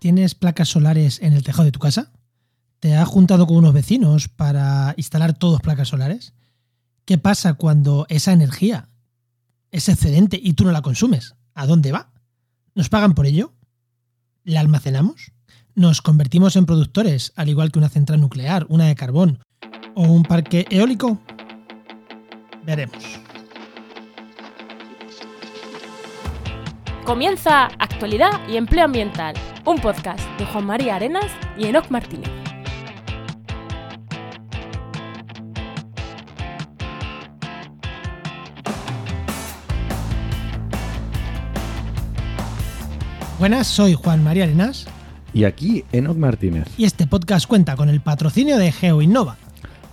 ¿Tienes placas solares en el tejado de tu casa? ¿Te has juntado con unos vecinos para instalar todos placas solares? ¿Qué pasa cuando esa energía es excedente y tú no la consumes? ¿A dónde va? ¿Nos pagan por ello? ¿La almacenamos? ¿Nos convertimos en productores, al igual que una central nuclear, una de carbón o un parque eólico? Veremos. Comienza Actualidad y Empleo Ambiental, un podcast de Juan María Arenas y Enoc Martínez. Buenas, soy Juan María Arenas Y aquí Enoc Martínez, y este podcast cuenta con el patrocinio de GeoInnova.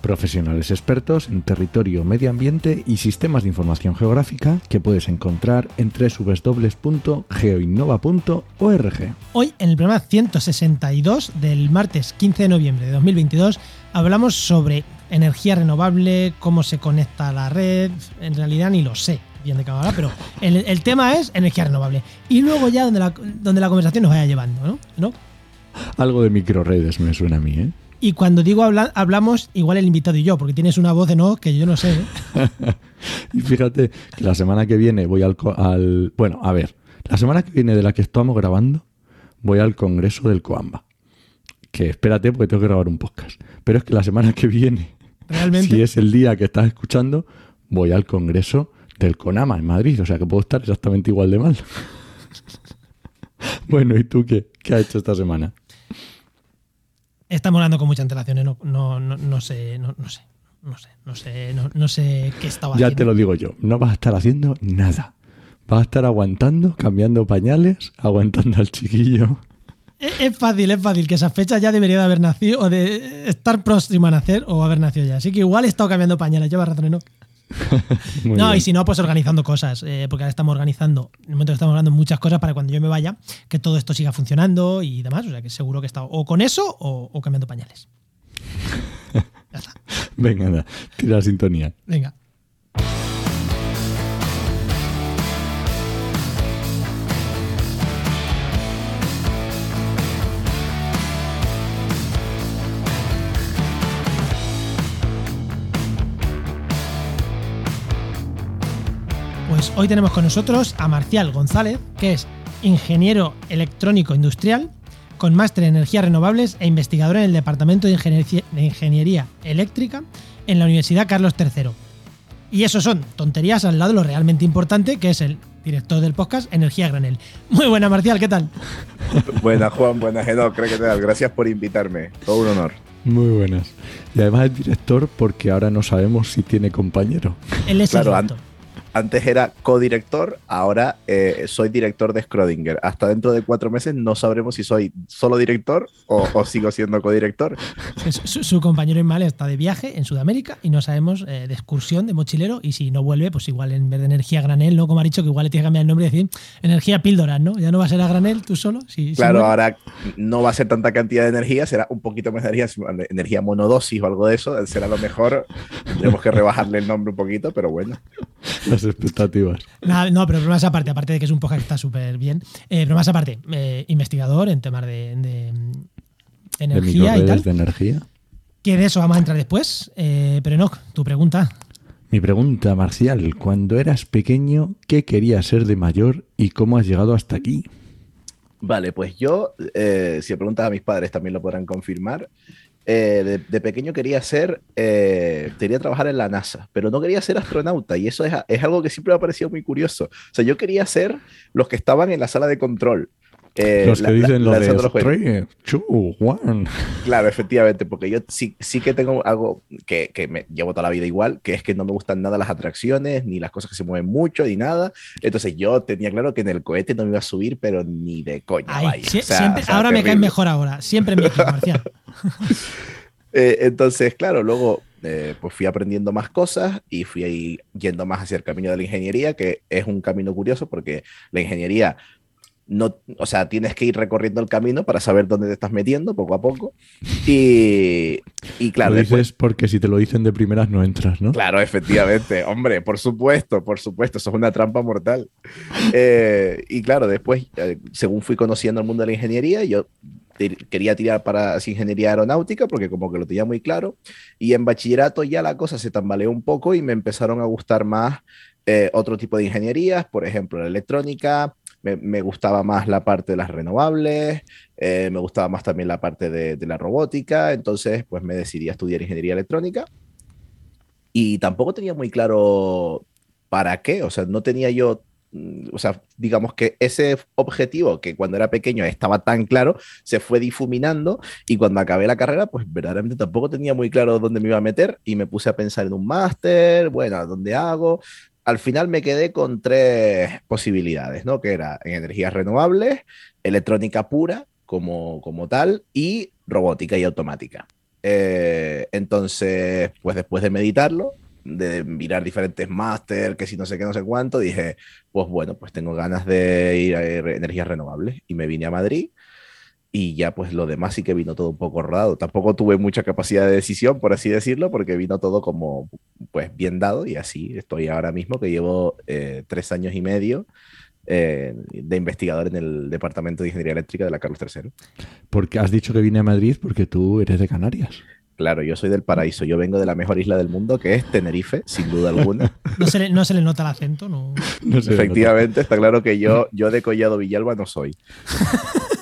Profesionales expertos en territorio, medio ambiente y sistemas de información geográfica que puedes encontrar en www.geoinnova.org. Hoy, en el programa 162 del martes 15 de noviembre de 2022, hablamos sobre energía renovable, cómo se conecta a la red. En realidad ni lo sé bien de qué pero el, el tema es energía renovable. Y luego ya donde la, donde la conversación nos vaya llevando, ¿no? ¿no? Algo de microredes me suena a mí, ¿eh? Y cuando digo habla- hablamos, igual el invitado y yo, porque tienes una voz de no que yo no sé. ¿eh? Y fíjate que la semana que viene voy al, al... Bueno, a ver, la semana que viene de la que estamos grabando voy al Congreso del Coamba. Que espérate porque tengo que grabar un podcast. Pero es que la semana que viene, Realmente. si es el día que estás escuchando, voy al Congreso del CONAMA en Madrid. O sea que puedo estar exactamente igual de mal. bueno, ¿y tú qué? ¿Qué has hecho esta semana? Estamos hablando con mucha antelación, ¿eh? no, no, no, no sé, no, no sé, no sé, no sé, no, sé qué estaba Ya haciendo. te lo digo yo, no vas a estar haciendo nada. Vas a estar aguantando, cambiando pañales, aguantando al chiquillo. Es, es fácil, es fácil, que esa fecha ya debería de haber nacido o de estar próxima a nacer o haber nacido ya. Así que igual he estado cambiando pañales, llevas razón, ¿no? No, bien. y si no, pues organizando cosas, eh, porque ahora estamos organizando, en el momento que estamos hablando muchas cosas para cuando yo me vaya, que todo esto siga funcionando y demás. O sea que seguro que he estado o con eso o, o cambiando pañales. ya está. Venga, anda, tira la sintonía. Venga. Pues hoy tenemos con nosotros a Marcial González, que es ingeniero electrónico industrial, con máster en energías renovables e investigador en el Departamento de Ingeniería, de Ingeniería Eléctrica en la Universidad Carlos III. Y eso son tonterías al lado de lo realmente importante, que es el director del podcast Energía Granel. Muy buena, Marcial, ¿qué tal? Buenas, Juan, buenas, Enoch, creo que tal. Gracias por invitarme. Todo un honor. Muy buenas. Y además el director, porque ahora no sabemos si tiene compañero. Él es Claro, el. Antes era codirector, ahora eh, soy director de Schrödinger. Hasta dentro de cuatro meses no sabremos si soy solo director o, o sigo siendo codirector. Su, su- compañero Inmal está de viaje en Sudamérica y no sabemos eh, de excursión, de mochilero, y si no vuelve, pues igual en vez de energía granel, ¿no? Como ha dicho, que igual le tiene que cambiar el nombre y decir energía píldoras, ¿no? Ya no va a ser a granel tú solo. Si, si Claro, vuelve. ahora no va a ser tanta cantidad de energía, será un poquito más de energía, energía monodosis o algo de eso. Será lo mejor. Tenemos que rebajarle el nombre un poquito, pero bueno. Las expectativas. No, pero bromas aparte, aparte de que es un podcast que está súper bien. Eh, bromas aparte, eh, investigador en temas de, de, mm, De energía y tal. de energía. Que de eso vamos a entrar después. Eh, pero no, tu pregunta. Mi pregunta, Marcial, cuando eras pequeño, ¿qué querías ser de mayor y cómo has llegado hasta aquí? Vale, pues yo, eh, si le preguntas a mis padres también lo podrán confirmar. Eh, de, de pequeño quería ser, eh, quería trabajar en la NASA, pero no quería ser astronauta y eso es, es algo que siempre me ha parecido muy curioso. O sea, yo quería ser los que estaban en la sala de control. Eh, Los que la- la- dicen lo de los juegos. 3, 2, 1. Claro, efectivamente, porque yo sí, sí que tengo algo que, que me llevo toda la vida igual, que es que no me gustan nada las atracciones, ni las cosas que se mueven mucho, ni nada. Entonces yo tenía claro que en el cohete no me iba a subir, pero ni de coña. Ay, vaya. sie- O sea, siempre- o sea, ahora me caes terrible. mejor ahora. Siempre en mi equipo, Marcial. Eh, entonces, claro, luego eh, pues fui aprendiendo más cosas y fui ahí yendo más hacia el camino de la ingeniería, que es un camino curioso porque la ingeniería no, o sea, tienes que ir recorriendo el camino para saber dónde te estás metiendo poco a poco. Y, y claro, lo dices porque si te lo dicen de primeras no entras, ¿no? Claro, efectivamente, hombre, por supuesto, por supuesto, eso es una trampa mortal. Eh, y claro, después, eh, según fui conociendo el mundo de la ingeniería, yo quería tirar para ingeniería aeronáutica porque como que lo tenía muy claro. Y en bachillerato ya la cosa se tambaleó un poco y me empezaron a gustar más eh, otro tipo de ingenierías, por ejemplo, la electrónica, me, gustaba más la parte de las renovables, eh, me gustaba más también la parte de, la robótica, entonces pues me decidí a estudiar ingeniería electrónica y tampoco tenía muy claro para qué, o sea, no tenía yo, mm, o sea, digamos que ese objetivo que cuando era pequeño estaba tan claro, se fue difuminando y cuando acabé la carrera, pues verdaderamente tampoco tenía muy claro dónde me iba a meter y me puse a pensar en un máster, bueno, ¿dónde hago? Al final me quedé con tres posibilidades, ¿no? Que era en energías renovables, electrónica pura como, como tal y robótica y automática. Eh, entonces, pues después de meditarlo, de mirar diferentes máster, que si no sé qué, no sé cuánto, dije, pues bueno, pues tengo ganas de ir a energías renovables y me vine a Madrid y ya pues lo demás sí que vino todo un poco rodado. Tampoco tuve mucha capacidad de decisión, por así decirlo, porque vino todo como pues bien dado y así estoy ahora mismo que llevo eh, tres años y medio eh, de investigador en el Departamento de Ingeniería Eléctrica de la Carlos III. Porque has dicho que vine a Madrid porque tú eres de Canarias. Claro, yo soy del paraíso. Yo vengo de la mejor isla del mundo, que es Tenerife, sin duda alguna. No se le, no se le nota el acento, ¿no? Efectivamente, está claro que yo, yo de Collado Villalba no soy.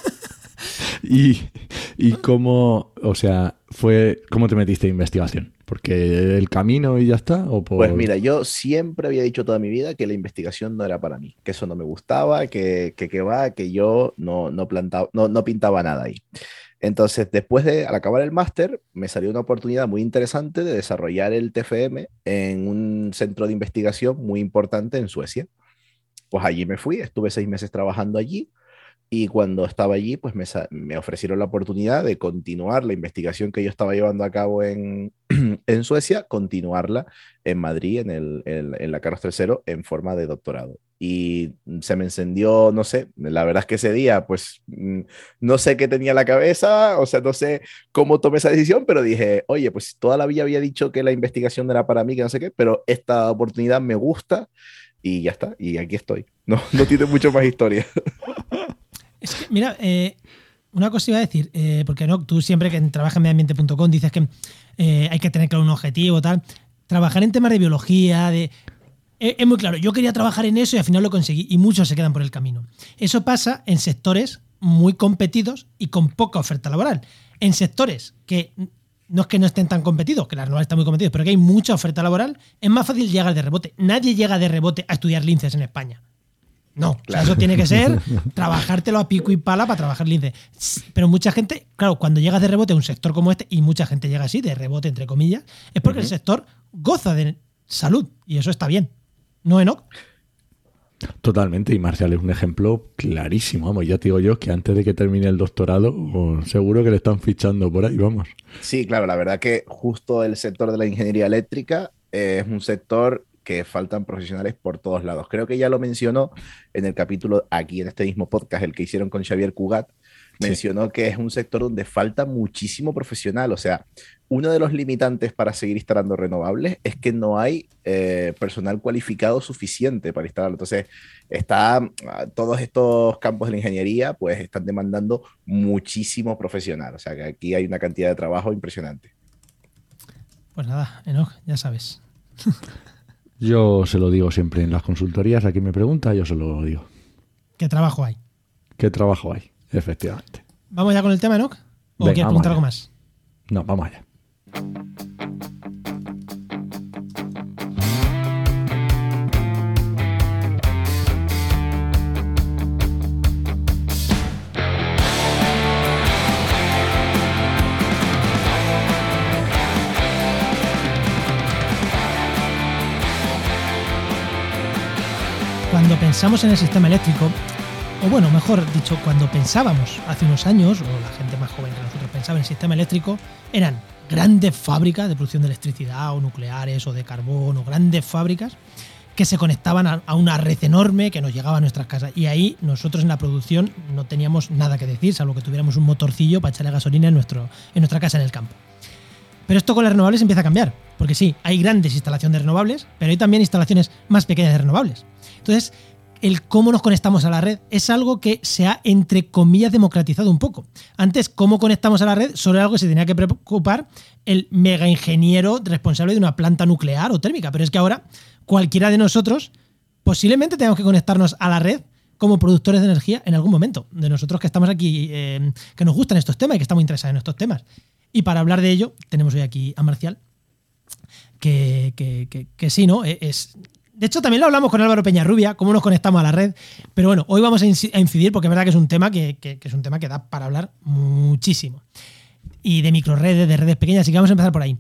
y, y cómo, o sea, fue, ¿cómo te metiste en investigación? ¿Porque el camino y ya está? ¿o Pues mira, yo siempre había dicho toda mi vida que la investigación no era para mí, que eso no me gustaba, que, que, va, que yo no, no, plantaba, no, no pintaba nada ahí. Entonces, después de, al acabar el máster, me salió una oportunidad muy interesante de desarrollar el TFM en un centro de investigación muy importante en Suecia. Pues allí me fui, estuve seis meses trabajando allí y cuando estaba allí, pues me, ofrecieron la oportunidad de continuar la investigación que yo estaba llevando a cabo en, en Suecia, continuarla en Madrid, en, el, en, la Carlos III, en forma de doctorado. Y se me encendió, no sé, la verdad es que ese día, pues mm, no sé qué tenía en la cabeza, o sea, no sé cómo tomé esa decisión, pero dije, oye, pues toda la vida había dicho que la investigación era para mí, que no sé qué, pero esta oportunidad me gusta y ya está, y aquí estoy. No, no tiene mucho más historia. mira, eh, una cosa iba a decir, eh, porque no, tú siempre que trabajas en medioambiente.com dices que eh, hay que tener claro un objetivo, tal. Trabajar en temas de biología, de. Es muy claro, yo quería trabajar en eso y al final lo conseguí y muchos se quedan por el camino. Eso pasa en sectores muy competidos y con poca oferta laboral. En sectores que no es que no estén tan competidos, que la renovables están muy competidos, pero que hay mucha oferta laboral, es más fácil llegar de rebote. Nadie llega de rebote a estudiar linces en España. No, eso tiene que ser trabajártelo a pico y pala para trabajar lince. Pero mucha gente, claro, cuando llegas de rebote a un sector como este, y mucha gente llega así, de rebote entre comillas, es porque el sector goza de salud y eso está bien. ¿No, Enoch? Totalmente, y Marcial es un ejemplo clarísimo. Vamos, ya te digo yo que antes de que termine el doctorado, seguro que le están fichando por ahí, vamos. Sí, claro, la verdad que justo el sector de la ingeniería eléctrica es un sector que faltan profesionales por todos lados. Creo que ya lo mencionó en el capítulo aquí en este mismo podcast, el que hicieron con Xavier Cugat, mencionó que es un sector donde falta muchísimo profesional. O sea, uno de los limitantes para seguir instalando renovables es que no hay eh, personal cualificado suficiente para instalarlo. Entonces, está, ah, todos estos campos de la ingeniería pues están demandando muchísimo profesional. O sea, que aquí hay una cantidad de trabajo impresionante. Pues nada, Enoch, ya sabes. Yo se lo digo siempre en las consultorías, a quien me pregunta, yo se lo digo. ¿Qué trabajo hay? ¿Qué trabajo hay? Efectivamente. ¿Vamos ya con el tema, Enoch? ¿O quieres preguntar algo más? No, vamos allá. Pensamos en el sistema eléctrico, o bueno, mejor dicho, cuando pensábamos hace unos años, o la gente más joven que nosotros pensaba en el sistema eléctrico, eran grandes fábricas de producción de electricidad o nucleares o de carbón o grandes fábricas que se conectaban a, una red enorme que nos llegaba a nuestras casas. Y ahí nosotros en la producción no teníamos nada que decir, salvo que tuviéramos un motorcillo para echarle gasolina en, nuestro, en nuestra casa en el campo. Pero esto con las renovables empieza a cambiar, porque sí, hay grandes instalaciones de renovables, pero hay también instalaciones más pequeñas de renovables. Entonces, el cómo nos conectamos a la red es algo que se ha, entre comillas, democratizado un poco. Antes, cómo conectamos a la red solo era algo que se tenía que preocupar el mega ingeniero responsable de una planta nuclear o térmica, pero es que ahora cualquiera de nosotros posiblemente tenemos que conectarnos a la red como productores de energía en algún momento, de nosotros que estamos aquí, eh, que nos gustan estos temas y que estamos interesados en estos temas. Y para hablar de ello, tenemos hoy aquí a Marcial, que, que, que, que sí, ¿no? E, Es, de hecho, también lo hablamos con Álvaro Peñarrubia, cómo nos conectamos a la red. Pero bueno, hoy vamos a inci- a incidir porque es verdad que es un tema que, que- que es un tema que da para hablar muchísimo. Y de microredes, de redes pequeñas, así que vamos a empezar por ahí.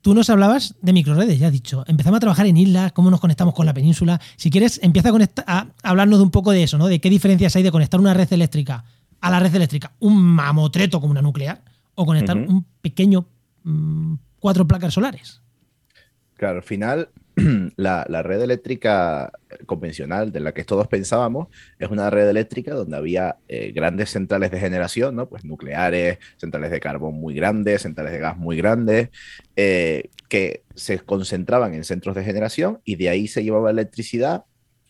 Tú nos hablabas de microredes, ya has dicho. Empezamos a trabajar en islas, cómo nos conectamos con la península. Si quieres, empieza a, a hablarnos de un poco de eso, ¿no? De qué diferencias hay de conectar una red eléctrica a la red eléctrica, un mamotreto como una nuclear, o conectar un pequeño mm, cuatro placas solares. Claro, al final, la, la red eléctrica convencional de la que todos pensábamos es una red eléctrica donde había eh, grandes centrales de generación, ¿no? Pues nucleares, centrales de carbón muy grandes, centrales de gas muy grandes, eh, que se concentraban en centros de generación y de ahí se llevaba electricidad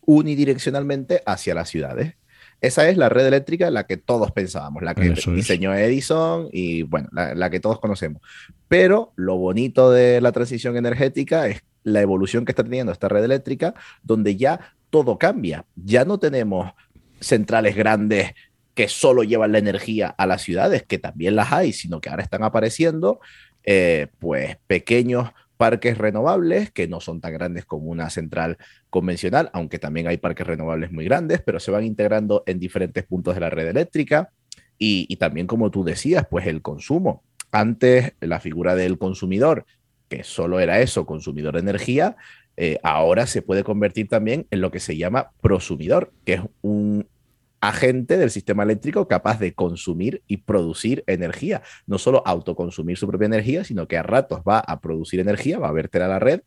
unidireccionalmente hacia las ciudades. Esa es la red eléctrica en la que todos pensábamos, la que Eso es. diseñó Edison y bueno, la, la que todos conocemos. Pero lo bonito de la transición energética es la evolución que está teniendo esta red eléctrica, donde ya todo cambia. Ya no tenemos centrales grandes que solo llevan la energía a las ciudades, que también las hay, sino que ahora están apareciendo eh, pues pequeños parques renovables que no son tan grandes como una central convencional, aunque también hay parques renovables muy grandes, pero se van integrando en diferentes puntos de la red eléctrica y, y también como tú decías, pues el consumo. Antes la figura del consumidor, que solo era eso, consumidor de energía, eh, ahora se puede convertir también en lo que se llama prosumidor, que es un agente del sistema eléctrico capaz de consumir y producir energía. No solo autoconsumir su propia energía, sino que a ratos va a producir energía, va a verter a la red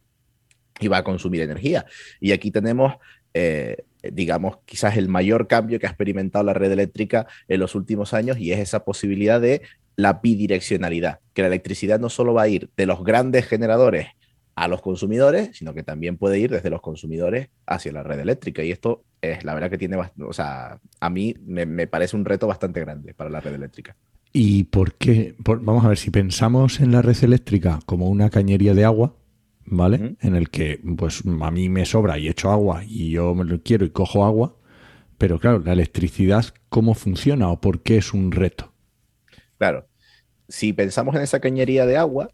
y va a consumir energía. Y aquí tenemos, eh, digamos, quizás el mayor cambio que ha experimentado la red eléctrica en los últimos años y es esa posibilidad de la bidireccionalidad, que la electricidad no solo va a ir de los grandes generadores a los consumidores, sino que también puede ir desde los consumidores hacia la red eléctrica. Y esto es la verdad que tiene, o sea, a mí me, me parece un reto bastante grande para la red eléctrica. ¿Y por qué? Por- vamos a ver, si pensamos en la red eléctrica como una cañería de agua, ¿vale? En el que pues a mí me sobra y echo agua y yo me lo quiero y cojo agua, pero claro, la electricidad, ¿cómo funciona o por qué es un reto? Claro, si pensamos en esa cañería de agua,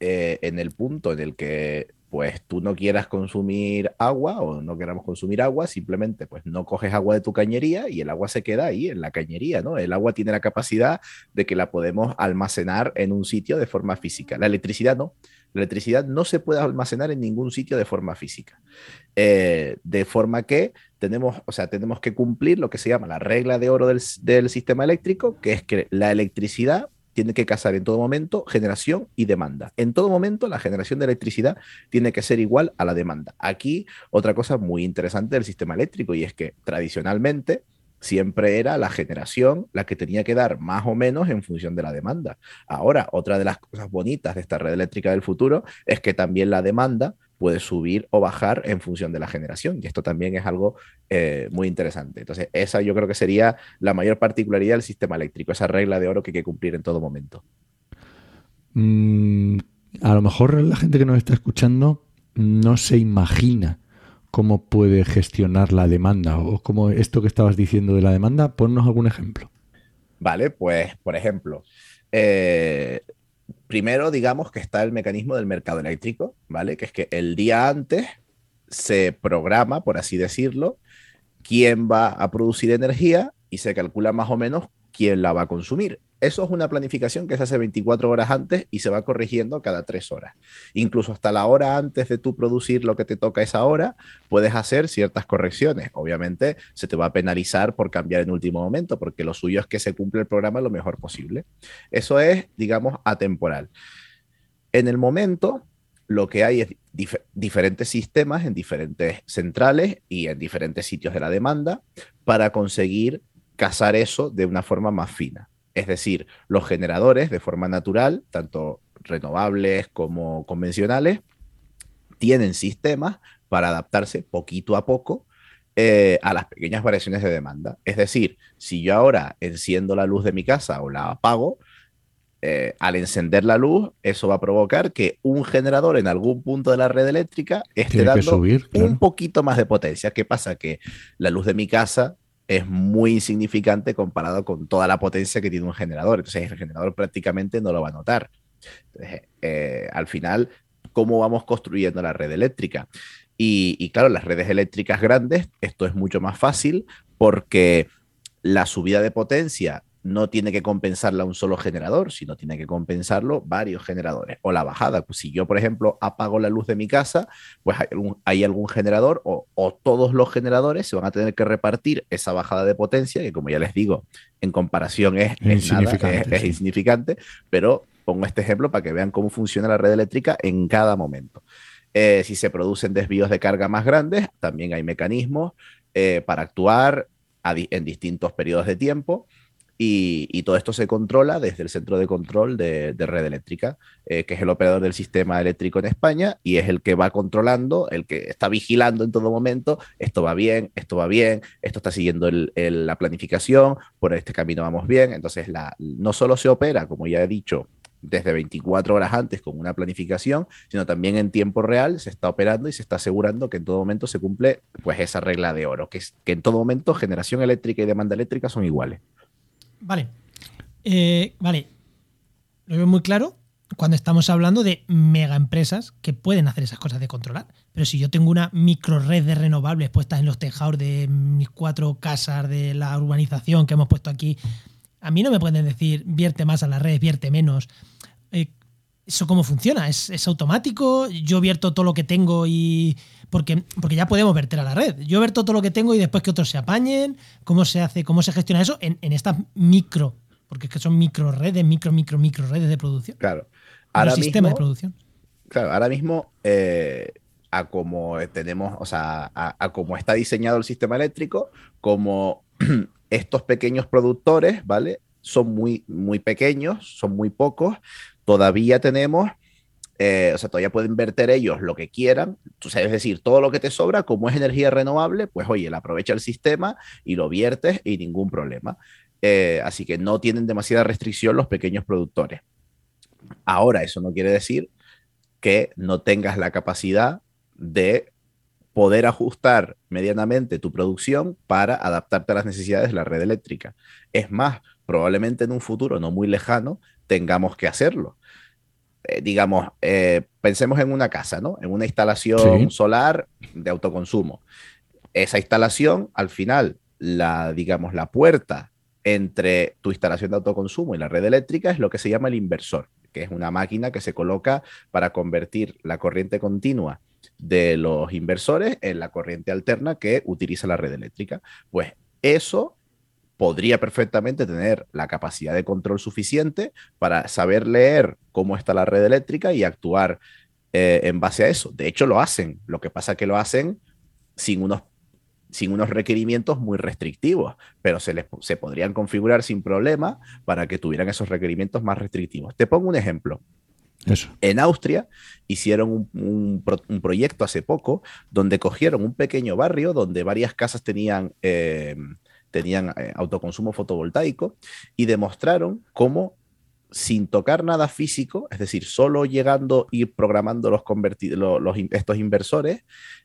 eh, en el punto en el que pues tú no quieras consumir agua o no queramos consumir agua, simplemente pues no coges agua de tu cañería y el agua se queda ahí en la cañería, ¿no? El agua tiene la capacidad de que la podemos almacenar en un sitio de forma física. La electricidad no. La electricidad no se puede almacenar en ningún sitio de forma física. Eh, de forma que tenemos, o sea, tenemos que cumplir lo que se llama la regla de oro del, del sistema eléctrico, que es que la electricidad tiene que casar en todo momento generación y demanda. En todo momento la generación de electricidad tiene que ser igual a la demanda. Aquí otra cosa muy interesante del sistema eléctrico y es que tradicionalmente siempre era la generación la que tenía que dar más o menos en función de la demanda. Ahora, otra de las cosas bonitas de esta red eléctrica del futuro es que también la demanda puede subir o bajar en función de la generación. Y esto también es algo eh, muy interesante. Entonces, esa yo creo que sería la mayor particularidad del sistema eléctrico, esa regla de oro que hay que cumplir en todo momento. Mm, a lo mejor la gente que nos está escuchando no se imagina cómo puede gestionar la demanda o como esto que estabas diciendo de la demanda. Ponnos algún ejemplo. Vale, pues, por ejemplo, eh, primero digamos que está el mecanismo del mercado eléctrico, ¿vale? Que es que el día antes se programa, por así decirlo, quién va a producir energía y se calcula más o menos quién la va a consumir. Eso es una planificación que se hace 24 horas antes y se va corrigiendo cada tres horas. Incluso hasta la hora antes de tú producir lo que te toca esa hora, puedes hacer ciertas correcciones. Obviamente se te va a penalizar por cambiar en último momento, porque lo suyo es que se cumpla el programa lo mejor posible. Eso es, digamos, atemporal. En el momento lo que hay es diferentes sistemas en diferentes centrales y en diferentes sitios de la demanda para conseguir cazar eso de una forma más fina. Es decir, los generadores de forma natural, tanto renovables como convencionales, tienen sistemas para adaptarse poquito a poco eh, a las pequeñas variaciones de demanda. Es decir, si yo ahora enciendo la luz de mi casa o la apago, eh, al encender la luz, eso va a provocar que un generador en algún punto de la red eléctrica esté dando un poquito más de potencia. ¿Qué pasa? Que la luz de mi casa es muy insignificante comparado con toda la potencia que tiene un generador. Entonces el generador prácticamente no lo va a notar. Eh, al final, ¿cómo vamos construyendo la red eléctrica? Y, claro, las redes eléctricas grandes, esto es mucho más fácil porque la subida de potencia no tiene que compensarla un solo generador, sino tiene que compensarlo varios generadores. O la bajada, pues si yo, por ejemplo, apago la luz de mi casa, pues hay algún, generador o, todos los generadores se van a tener que repartir esa bajada de potencia, que como ya les digo, en comparación es, insignificante, pero pongo este ejemplo para que vean cómo funciona la red eléctrica en cada momento. Eh, si se producen desvíos de carga más grandes, también hay mecanismos eh, para actuar en distintos periodos de tiempo y, todo esto se controla desde el centro de control de, red eléctrica, eh, que es el operador del sistema eléctrico en España y es el que va controlando, el que está vigilando en todo momento, esto va bien, esto va bien, esto está siguiendo la planificación, por este camino vamos bien. Entonces, la, no solo se opera, como ya he dicho, desde 24 horas antes con una planificación, sino también en tiempo real se está operando y se está asegurando que en todo momento se cumple pues esa regla de oro, que es que en todo momento generación eléctrica y demanda eléctrica son iguales. Vale. Eh, vale. Lo veo muy claro cuando estamos hablando de mega empresas que pueden hacer esas cosas de controlar. Pero si yo tengo una micro red de renovables puestas en los tejados de mis cuatro casas de la urbanización que hemos puesto aquí, a mí no me pueden decir vierte más a la red, vierte menos. ¿Eso cómo funciona? ¿Es, ¿Es, automático? ¿Yo vierto todo lo que tengo y, porque, porque ya podemos verter a la red. Yo verto todo lo que tengo y después que otros se apañen, cómo se hace, cómo se gestiona eso en, en estas micro, porque es que son micro redes, micro, micro, micro redes de producción. Claro. Ahora sistema de producción. Claro, ahora mismo, eh, a como tenemos, o sea, a, a como está diseñado el sistema eléctrico, como estos pequeños productores, ¿vale? Son muy, muy pequeños, son muy pocos, todavía tenemos eh, o sea, todavía pueden verter ellos lo que quieran. O sea, es decir, todo lo que te sobra, como es energía renovable, pues oye, la aprovecha el sistema y lo viertes y ningún problema. Eh, así que no tienen demasiada restricción los pequeños productores. Ahora, eso no quiere decir que no tengas la capacidad de poder ajustar medianamente tu producción para adaptarte a las necesidades de la red eléctrica. Es más, probablemente en un futuro no muy lejano tengamos que hacerlo. Eh, digamos, eh, pensemos en una casa, ¿no? En una instalación solar de autoconsumo. Esa instalación, al final, la, digamos, la puerta entre tu instalación de autoconsumo y la red eléctrica es lo que se llama el inversor, que es una máquina que se coloca para convertir la corriente continua de los inversores en la corriente alterna que utiliza la red eléctrica. Pues eso podría perfectamente tener la capacidad de control suficiente para saber leer cómo está la red eléctrica y actuar eh, en base a eso. De hecho, lo hacen. Lo que pasa es que lo hacen sin unos, sin unos requerimientos muy restrictivos, pero se, les, se podrían configurar sin problema para que tuvieran esos requerimientos más restrictivos. Te pongo un ejemplo. En Austria hicieron un, proyecto hace poco donde cogieron un pequeño barrio donde varias casas tenían eh, tenían eh, autoconsumo fotovoltaico y demostraron cómo sin tocar nada físico, es decir, solo llegando y programando los, los, estos inversores,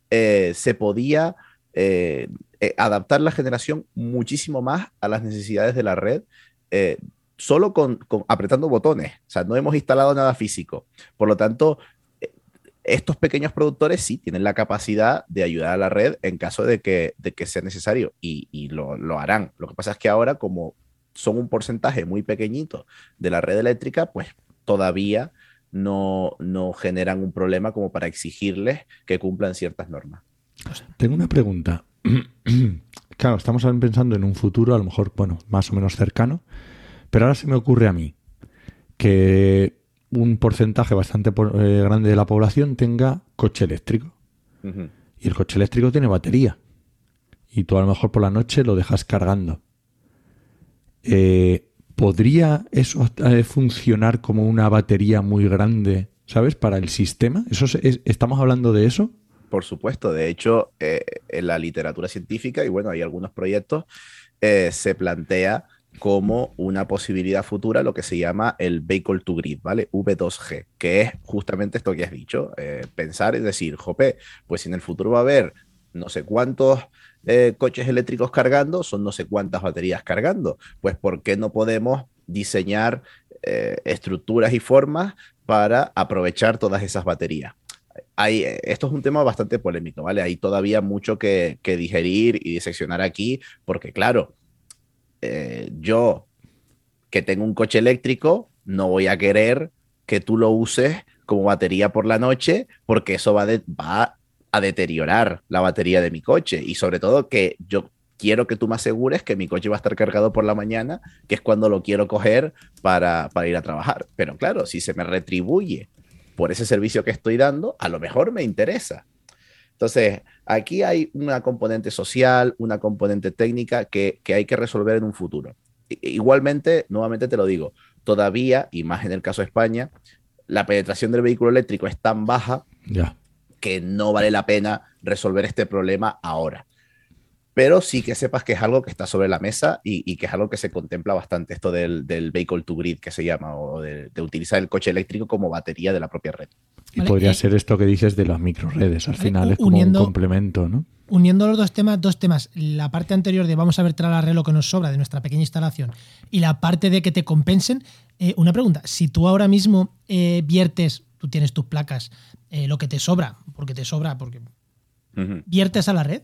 eh, se podía eh, adaptar la generación muchísimo más a las necesidades de la red, solo con, apretando botones. O sea, no hemos instalado nada físico. Por lo tanto, estos pequeños productores sí tienen la capacidad de ayudar a la red en caso de que, de que sea necesario y, lo, harán. Lo que pasa es que ahora, como son un porcentaje muy pequeñito de la red eléctrica, pues todavía no, no generan un problema como para exigirles que cumplan ciertas normas. Tengo una pregunta. claro, estamos pensando en un futuro, a lo mejor, bueno, más o menos cercano, pero ahora se me ocurre a mí que un porcentaje bastante eh, grande de la población tenga coche eléctrico. Y el coche eléctrico tiene batería. Y tú a lo mejor por la noche lo dejas cargando. Eh, ¿Podría eso eh, funcionar como una batería muy grande, ¿sabes? Para el sistema. ¿Eso ¿Estamos hablando de eso? Por supuesto. De hecho, en la literatura científica, y bueno, hay algunos proyectos, se plantea como una posibilidad futura lo que se llama el Vehicle to Grid, ¿vale? V2G, que es justamente esto que has dicho, eh, pensar es decir, jope, pues en el futuro va a haber no sé cuántos eh, coches eléctricos cargando, son no sé cuántas baterías cargando, pues ¿por qué no podemos diseñar eh, estructuras y formas para aprovechar todas esas baterías? Hay, esto es un tema bastante polémico, ¿vale? Hay todavía mucho que, que digerir y diseccionar aquí, porque claro, eh, yo que tengo un coche eléctrico, no voy a querer que tú lo uses como batería por la noche, porque eso va, a deteriorar la batería de mi coche. Y sobre todo que yo quiero que tú me asegures que mi coche va a estar cargado por la mañana, que es cuando lo quiero coger para, para ir a trabajar. Pero claro, si se me retribuye por ese servicio que estoy dando, a lo mejor me interesa. Entonces, aquí hay una componente social, una componente técnica que, hay que resolver en un futuro. Igualmente, nuevamente te lo digo, todavía, y más en el caso de España, la penetración del vehículo eléctrico es tan baja que no vale la pena resolver este problema ahora pero sí que sepas que es algo que está sobre la mesa y, que es algo que se contempla bastante, esto del, del vehicle to grid que se llama, o de, utilizar el coche eléctrico como batería de la propia red. Y podría eh, ser esto que dices de las microredes, al final es como un complemento, ¿no? Uniendo los dos temas, dos temas, la parte anterior de vamos a ver tras la red lo que nos sobra de nuestra pequeña instalación y la parte de que te compensen, eh, una pregunta, si tú ahora mismo eh, viertes, tú tienes tus placas, lo que te sobra, porque te sobra, porque viertes a la red,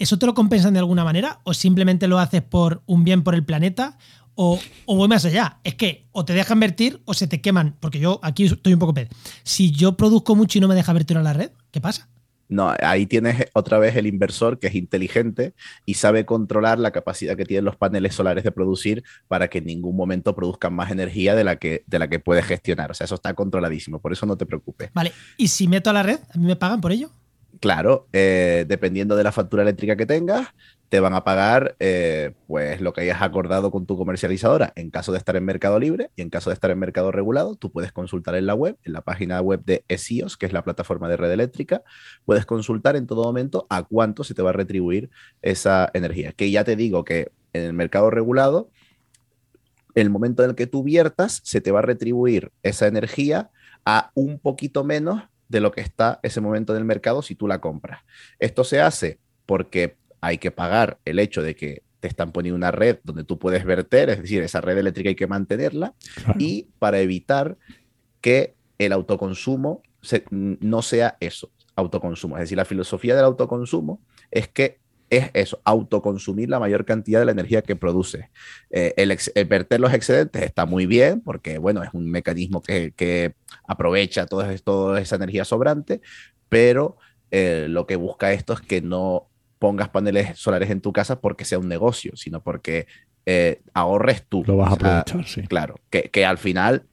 ¿Eso te lo compensan de alguna manera? ¿O simplemente lo haces por un bien por el planeta? O, voy más allá. Es que o te dejan vertir o se te queman. Porque yo aquí estoy un poco pez. Si yo produzco mucho y no me deja vertir a la red, ¿qué pasa? No, ahí tienes otra vez el inversor que es inteligente y sabe controlar la capacidad que tienen los paneles solares de producir para que en ningún momento produzcan más energía de la que, de la que puedes gestionar. O sea, eso está controladísimo, por eso no te preocupes. Vale, ¿y si meto a la red, a mí me pagan por ello? Claro, eh, dependiendo de la factura eléctrica que tengas, te van a pagar eh, pues lo que hayas acordado con tu comercializadora. En caso de estar en mercado libre y en caso de estar en mercado regulado, tú puedes consultar en la web, en la página web de ESIOS, que es la plataforma de red eléctrica, puedes consultar en todo momento a cuánto se te va a retribuir esa energía. Que ya te digo que en el mercado regulado, el momento en el que tú viertas, se te va a retribuir esa energía a un poquito menos de lo que está ese momento en el mercado si tú la compras. Esto se hace porque hay que pagar el hecho de que te están poniendo una red donde tú puedes verter, es decir, esa red eléctrica hay que mantenerla, y para evitar que el autoconsumo no sea eso, autoconsumo. Es decir, la filosofía del autoconsumo es que es eso, autoconsumir la mayor cantidad de la energía que produce. Eh, el, verter los excedentes está muy bien porque, bueno, es un mecanismo que, aprovecha toda, toda, esa energía sobrante, pero eh, lo que busca esto es que no pongas paneles solares en tu casa porque sea un negocio, sino porque eh, ahorres tú. Lo vas a aprovechar, sí. Claro, que, que al final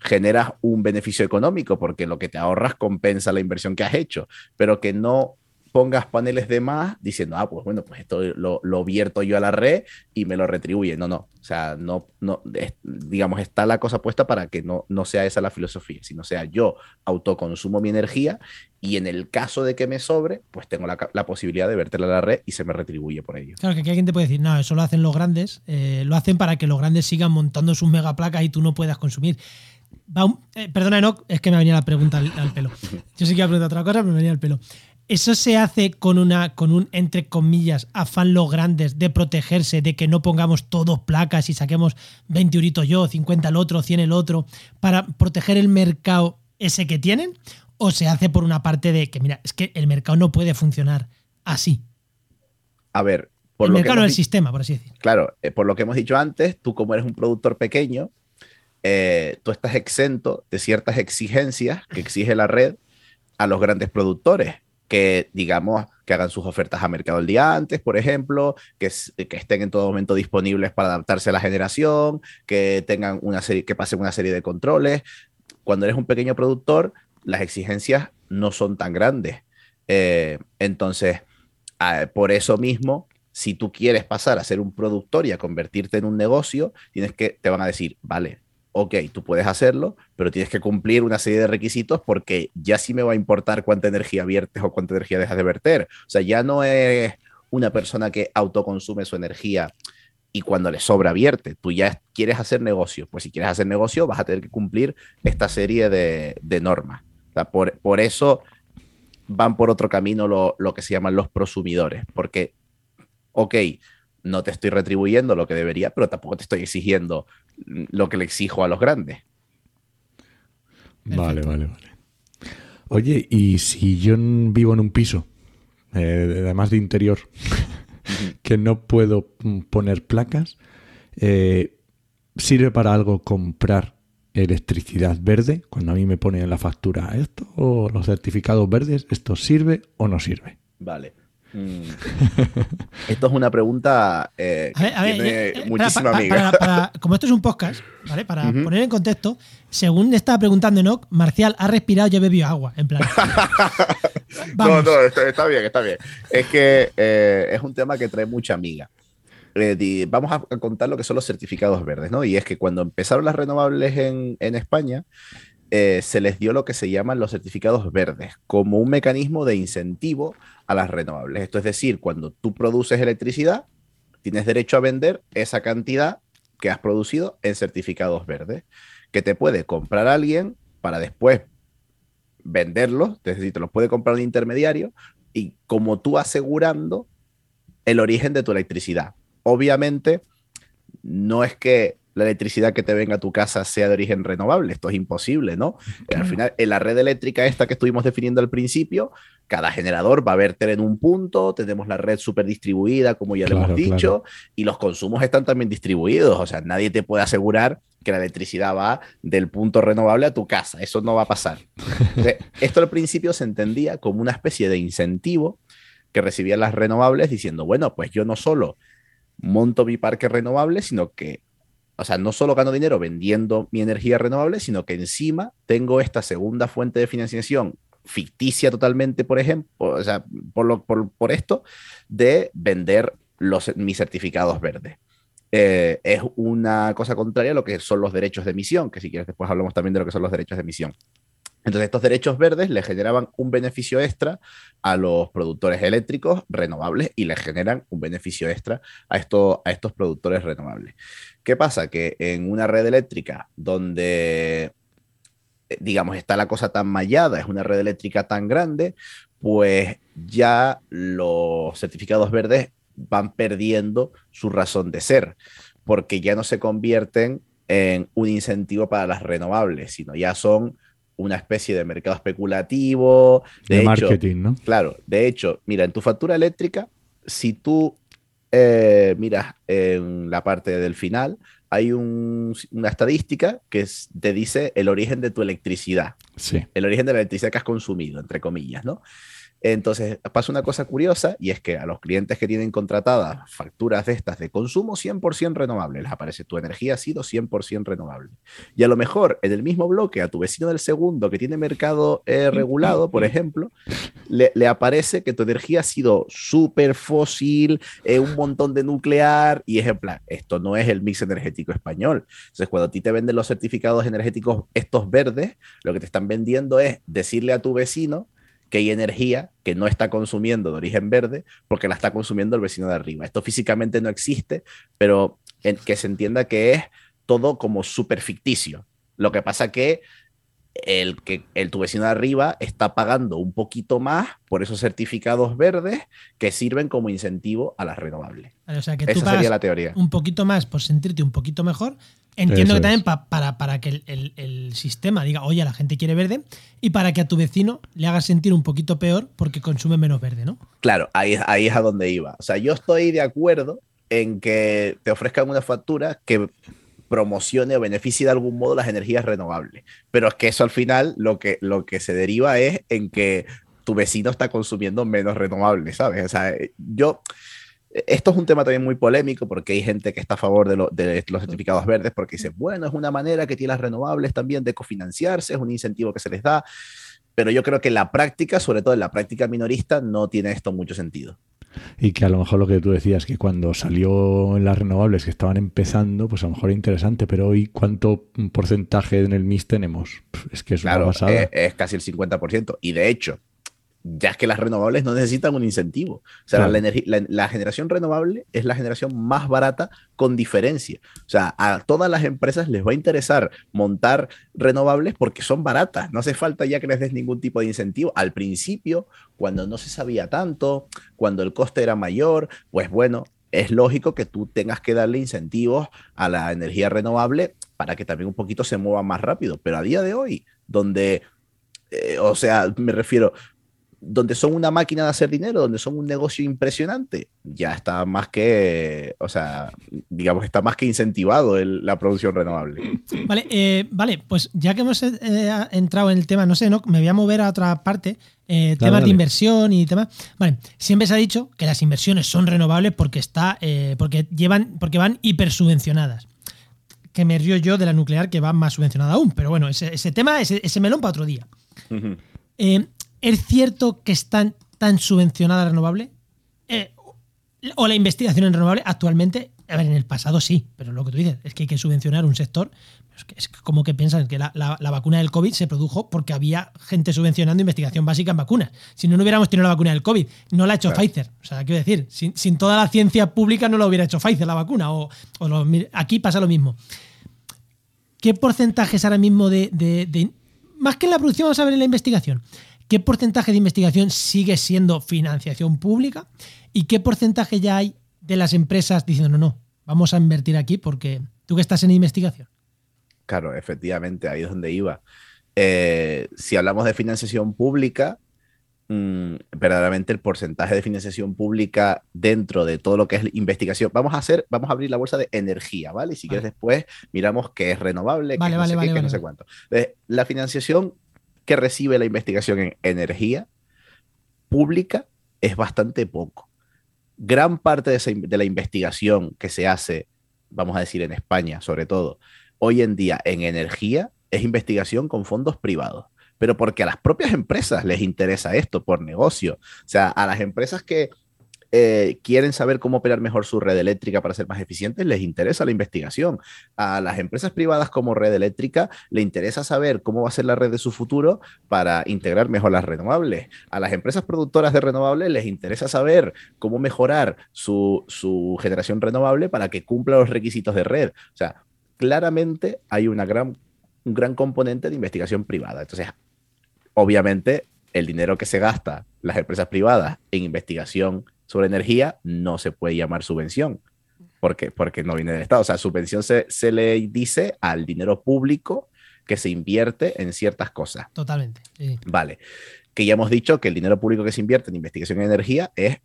generas un beneficio económico porque lo que te ahorras compensa la inversión que has hecho, pero que no pongas paneles de más diciendo, ah, pues bueno, pues esto lo, lo vierto yo a la red y me lo retribuye. No, no. O sea, no, no, digamos, está la cosa puesta para que no, no sea esa la filosofía, sino sea yo autoconsumo mi energía y en el caso de que me sobre, pues tengo la, la posibilidad de verterla a la red y se me retribuye por ello. Claro, que aquí alguien te puede decir, no, eso lo hacen los grandes, eh, lo hacen para que los grandes sigan montando sus megaplacas y tú no puedas consumir. Eh, perdona, Enoch, es que me venía la pregunta al, al, pelo. Yo sí que iba a preguntar otra cosa, pero me venía al pelo. ¿Eso se hace con, una, con un, entre comillas, afán los grandes de protegerse, de que no pongamos todos placas y saquemos 20 euritos yo, 50 el otro, 100 el otro, para proteger el mercado ese que tienen? ¿O se hace por una parte de que, mira, es que el mercado no puede funcionar así? A ver, por el lo mercado no el sistema, por así decir. Claro, eh, por lo que hemos dicho antes, tú como eres un productor pequeño, eh, tú estás exento de ciertas exigencias que exige la red a los grandes productores que, digamos, que hagan sus ofertas a mercado el día antes, por ejemplo, que, estén en todo momento disponibles para adaptarse a la generación, que tengan una serie, que pasen una serie de controles. cuando eres un pequeño productor, las exigencias no son tan grandes. Eh, entonces, por eso mismo, si tú quieres pasar a ser un productor y a convertirte en un negocio, tienes que, te van a decir, vale, ok, tú puedes hacerlo, pero tienes que cumplir una serie de requisitos porque ya sí me va a importar cuánta energía viertes o cuánta energía dejas de verter. O sea, ya no es una persona que autoconsume su energía y cuando le sobra vierte. Tú ya quieres hacer negocio. Pues si quieres hacer negocio, vas a tener que cumplir esta serie de, normas. por, por, eso van por otro camino lo, lo, que se llaman los prosumidores. Porque, ok, no te estoy retribuyendo lo que debería, pero tampoco te estoy exigiendo lo que le exijo a los grandes. Vale, vale, vale. Oye, y si yo vivo en un piso, eh, además de interior, que no puedo poner placas, eh, ¿sirve para algo comprar electricidad verde? Cuando a mí me ponen en la factura esto o los certificados verdes, ¿esto sirve o no sirve? Vale. Mm. Esto es una pregunta eh, que tiene muchísima amiga. como esto es un podcast, ¿vale? Para poner en contexto, según estaba preguntando Enoch, Marcial ha respirado y ha bebido agua. En plan. no, no, está, bien, está bien. Es que eh, es un tema que trae mucha amiga. Eh, vamos a contar lo que son los certificados verdes, ¿no? Y es que cuando empezaron las renovables en, en España, eh, se les dio lo que se llaman los certificados verdes como un mecanismo de incentivo a las renovables. Esto es decir, cuando tú produces electricidad, tienes derecho a vender esa cantidad que has producido en certificados verdes, que te puede comprar alguien para después venderlos, es decir, te los puede comprar un intermediario y como tú asegurando el origen de tu electricidad. Obviamente, no es que la electricidad que te venga a tu casa sea de origen renovable. Esto es imposible, ¿no? Al final, en la red eléctrica esta que estuvimos definiendo al principio, cada generador va a verter en un punto, tenemos la red súper distribuida, como ya le hemos dicho, y los consumos están también distribuidos. O sea, nadie te puede asegurar que la electricidad va del punto renovable a tu casa. Eso no va a pasar. esto al principio se entendía como una especie de incentivo que recibían las renovables diciendo, bueno, pues yo no solo monto mi parque renovable, sino que o sea, no solo gano dinero vendiendo mi energía renovable, sino que encima tengo esta segunda fuente de financiación ficticia totalmente, por ejemplo, o sea, por, lo, por, esto, de vender los, mis certificados verdes. Eh, es una cosa contraria a lo que son los derechos de emisión, que si quieres después hablamos también de lo que son los derechos de emisión. Entonces, estos derechos verdes le generaban un beneficio extra a los productores eléctricos renovables y le generan un beneficio extra a, a estos productores renovables. ¿Qué pasa? Que en una red eléctrica donde, eh, digamos, está la cosa tan mallada, es una red eléctrica tan grande, pues ya los certificados verdes van perdiendo su razón de ser, porque ya no se convierten en un incentivo para las renovables, sino ya son una especie de mercado especulativo. De, marketing, ¿no? Claro, de hecho, mira, en tu factura eléctrica, si tú eh, miras en la parte del final, hay una estadística que te dice el origen de tu electricidad. Sí. El origen de la electricidad que has consumido, entre comillas, ¿no? Entonces pasa una cosa curiosa y es que a los clientes que tienen contratadas facturas de estas de consumo 100% renovable, les aparece tu energía ha sido 100% renovable. Y a lo mejor en el mismo bloque a tu vecino del segundo que tiene mercado eh, regulado, por ejemplo, le, aparece que tu energía ha sido súper fósil, eh, un montón de nuclear y es en plan, esto no es el mix energético español. Entonces cuando a ti te venden los certificados energéticos estos verdes, lo que te están vendiendo es decirle a tu vecino que hay energía que no está consumiendo de origen verde porque la está consumiendo el vecino de arriba. Esto físicamente no existe, pero que se entienda que es todo como súper ficticio. Lo que pasa que el que el tu vecino de arriba está pagando un poquito más por esos certificados verdes que sirven como incentivo a las renovables. Esa sería la teoría. Un poquito más por sentirte un poquito mejor. Entiendo que también para, para que el, sistema diga, oye, la gente quiere verde, y para que a tu vecino le hagas sentir un poquito peor porque consume menos verde, ¿no? Claro, ahí, ahí es a donde iba. O sea, yo estoy de acuerdo en que te ofrezcan una factura que promocione o beneficie de algún modo las energías renovables. Pero es que eso al final lo que, lo que se deriva es en que tu vecino está consumiendo menos renovables, ¿sabes? O sea, yo esto es un tema también muy polémico porque hay gente que está a favor de, de, los certificados verdes porque dice, bueno, es una manera que tiene las renovables también de cofinanciarse, es un incentivo que se les da, pero yo creo que en la práctica, sobre todo en la práctica minorista, no tiene esto mucho sentido. Y que a lo mejor lo que tú decías, que cuando salió en las renovables que estaban empezando, pues a lo mejor era interesante, pero hoy ¿cuánto porcentaje en el MIS tenemos? Es que es claro, Es, es casi el 50%. Y de hecho, ya que las renovables no necesitan un incentivo. O sea, la, generación renovable es la generación más barata con diferencia. O sea, a todas las empresas les va a interesar montar renovables porque son baratas. No hace falta ya que les des ningún tipo de incentivo. Al principio, cuando no se sabía tanto, cuando el coste era mayor, pues bueno, es lógico que tú tengas que darle incentivos a la energía renovable para que también un poquito se mueva más rápido. Pero a día de hoy, donde eh, o sea, me refiero, donde son una máquina de hacer dinero, donde son un negocio impresionante, ya está más que, o sea, digamos, está más que incentivado la producción renovable. Vale, eh, vale, pues ya que hemos eh, entrado en el tema, no sé, ¿no? me voy a mover a otra parte, eh, temas de inversión y temas. Vale, siempre se ha dicho que las inversiones son renovables porque está, porque llevan, porque van hipersubvencionadas. Que me río yo de la nuclear que va más subvencionada aún, pero bueno, ese, tema, ese, ese, melón para otro día. ¿Es cierto que están tan subvencionada la renovable? Eh, o la investigación en renovable actualmente, a ver, en el pasado sí, pero lo que tú dices es que hay que subvencionar un sector. Es, como que piensan que la, vacuna del COVID se produjo porque había gente subvencionando investigación básica en vacunas. Si no, no hubiéramos tenido la vacuna del COVID. No la ha hecho Pfizer. O sea, quiero decir, sin, toda la ciencia pública no lo hubiera hecho Pfizer la vacuna. O, aquí pasa lo mismo. ¿Qué porcentajes ahora mismo de, de, Más que en la producción, vamos a ver en la investigación. ¿Qué porcentaje de investigación sigue siendo financiación pública? ¿Y qué porcentaje ya hay de las empresas diciendo, no, no, vamos a invertir aquí porque tú que estás en investigación? Claro, efectivamente, ahí es donde iba. Eh, si hablamos de financiación pública, mm, verdaderamente el porcentaje de financiación pública dentro de todo lo que es investigación. Vamos a hacer, vamos a abrir la bolsa de energía, ¿vale? Y si quieres después miramos qué es renovable, qué no sé qué, no sé cuánto. la financiación que recibe la investigación en energía pública es bastante poco. Gran parte de, la investigación que se hace, vamos a decir en España sobre todo, hoy en día en energía es investigación con fondos privados pero porque a las propias empresas les interesa esto por negocio. O sea, a las empresas que eh, quieren saber cómo operar mejor su red eléctrica para ser más eficientes, les interesa la investigación. A las empresas privadas como red eléctrica le interesa saber cómo va a ser la red de su futuro para integrar mejor las renovables. A las empresas productoras de renovables les interesa saber cómo mejorar su, su generación renovable para que cumpla los requisitos de red. O sea, claramente hay una gran, un gran componente de investigación privada. Entonces, obviamente, el dinero que se gasta las empresas privadas en investigación sobre energía no se puede llamar subvención, porque, porque no viene del Estado. O sea, subvención se, se le dice al dinero público que se invierte en ciertas cosas. Totalmente. Vale. Que ya hemos dicho que el dinero público que se invierte en investigación en energía es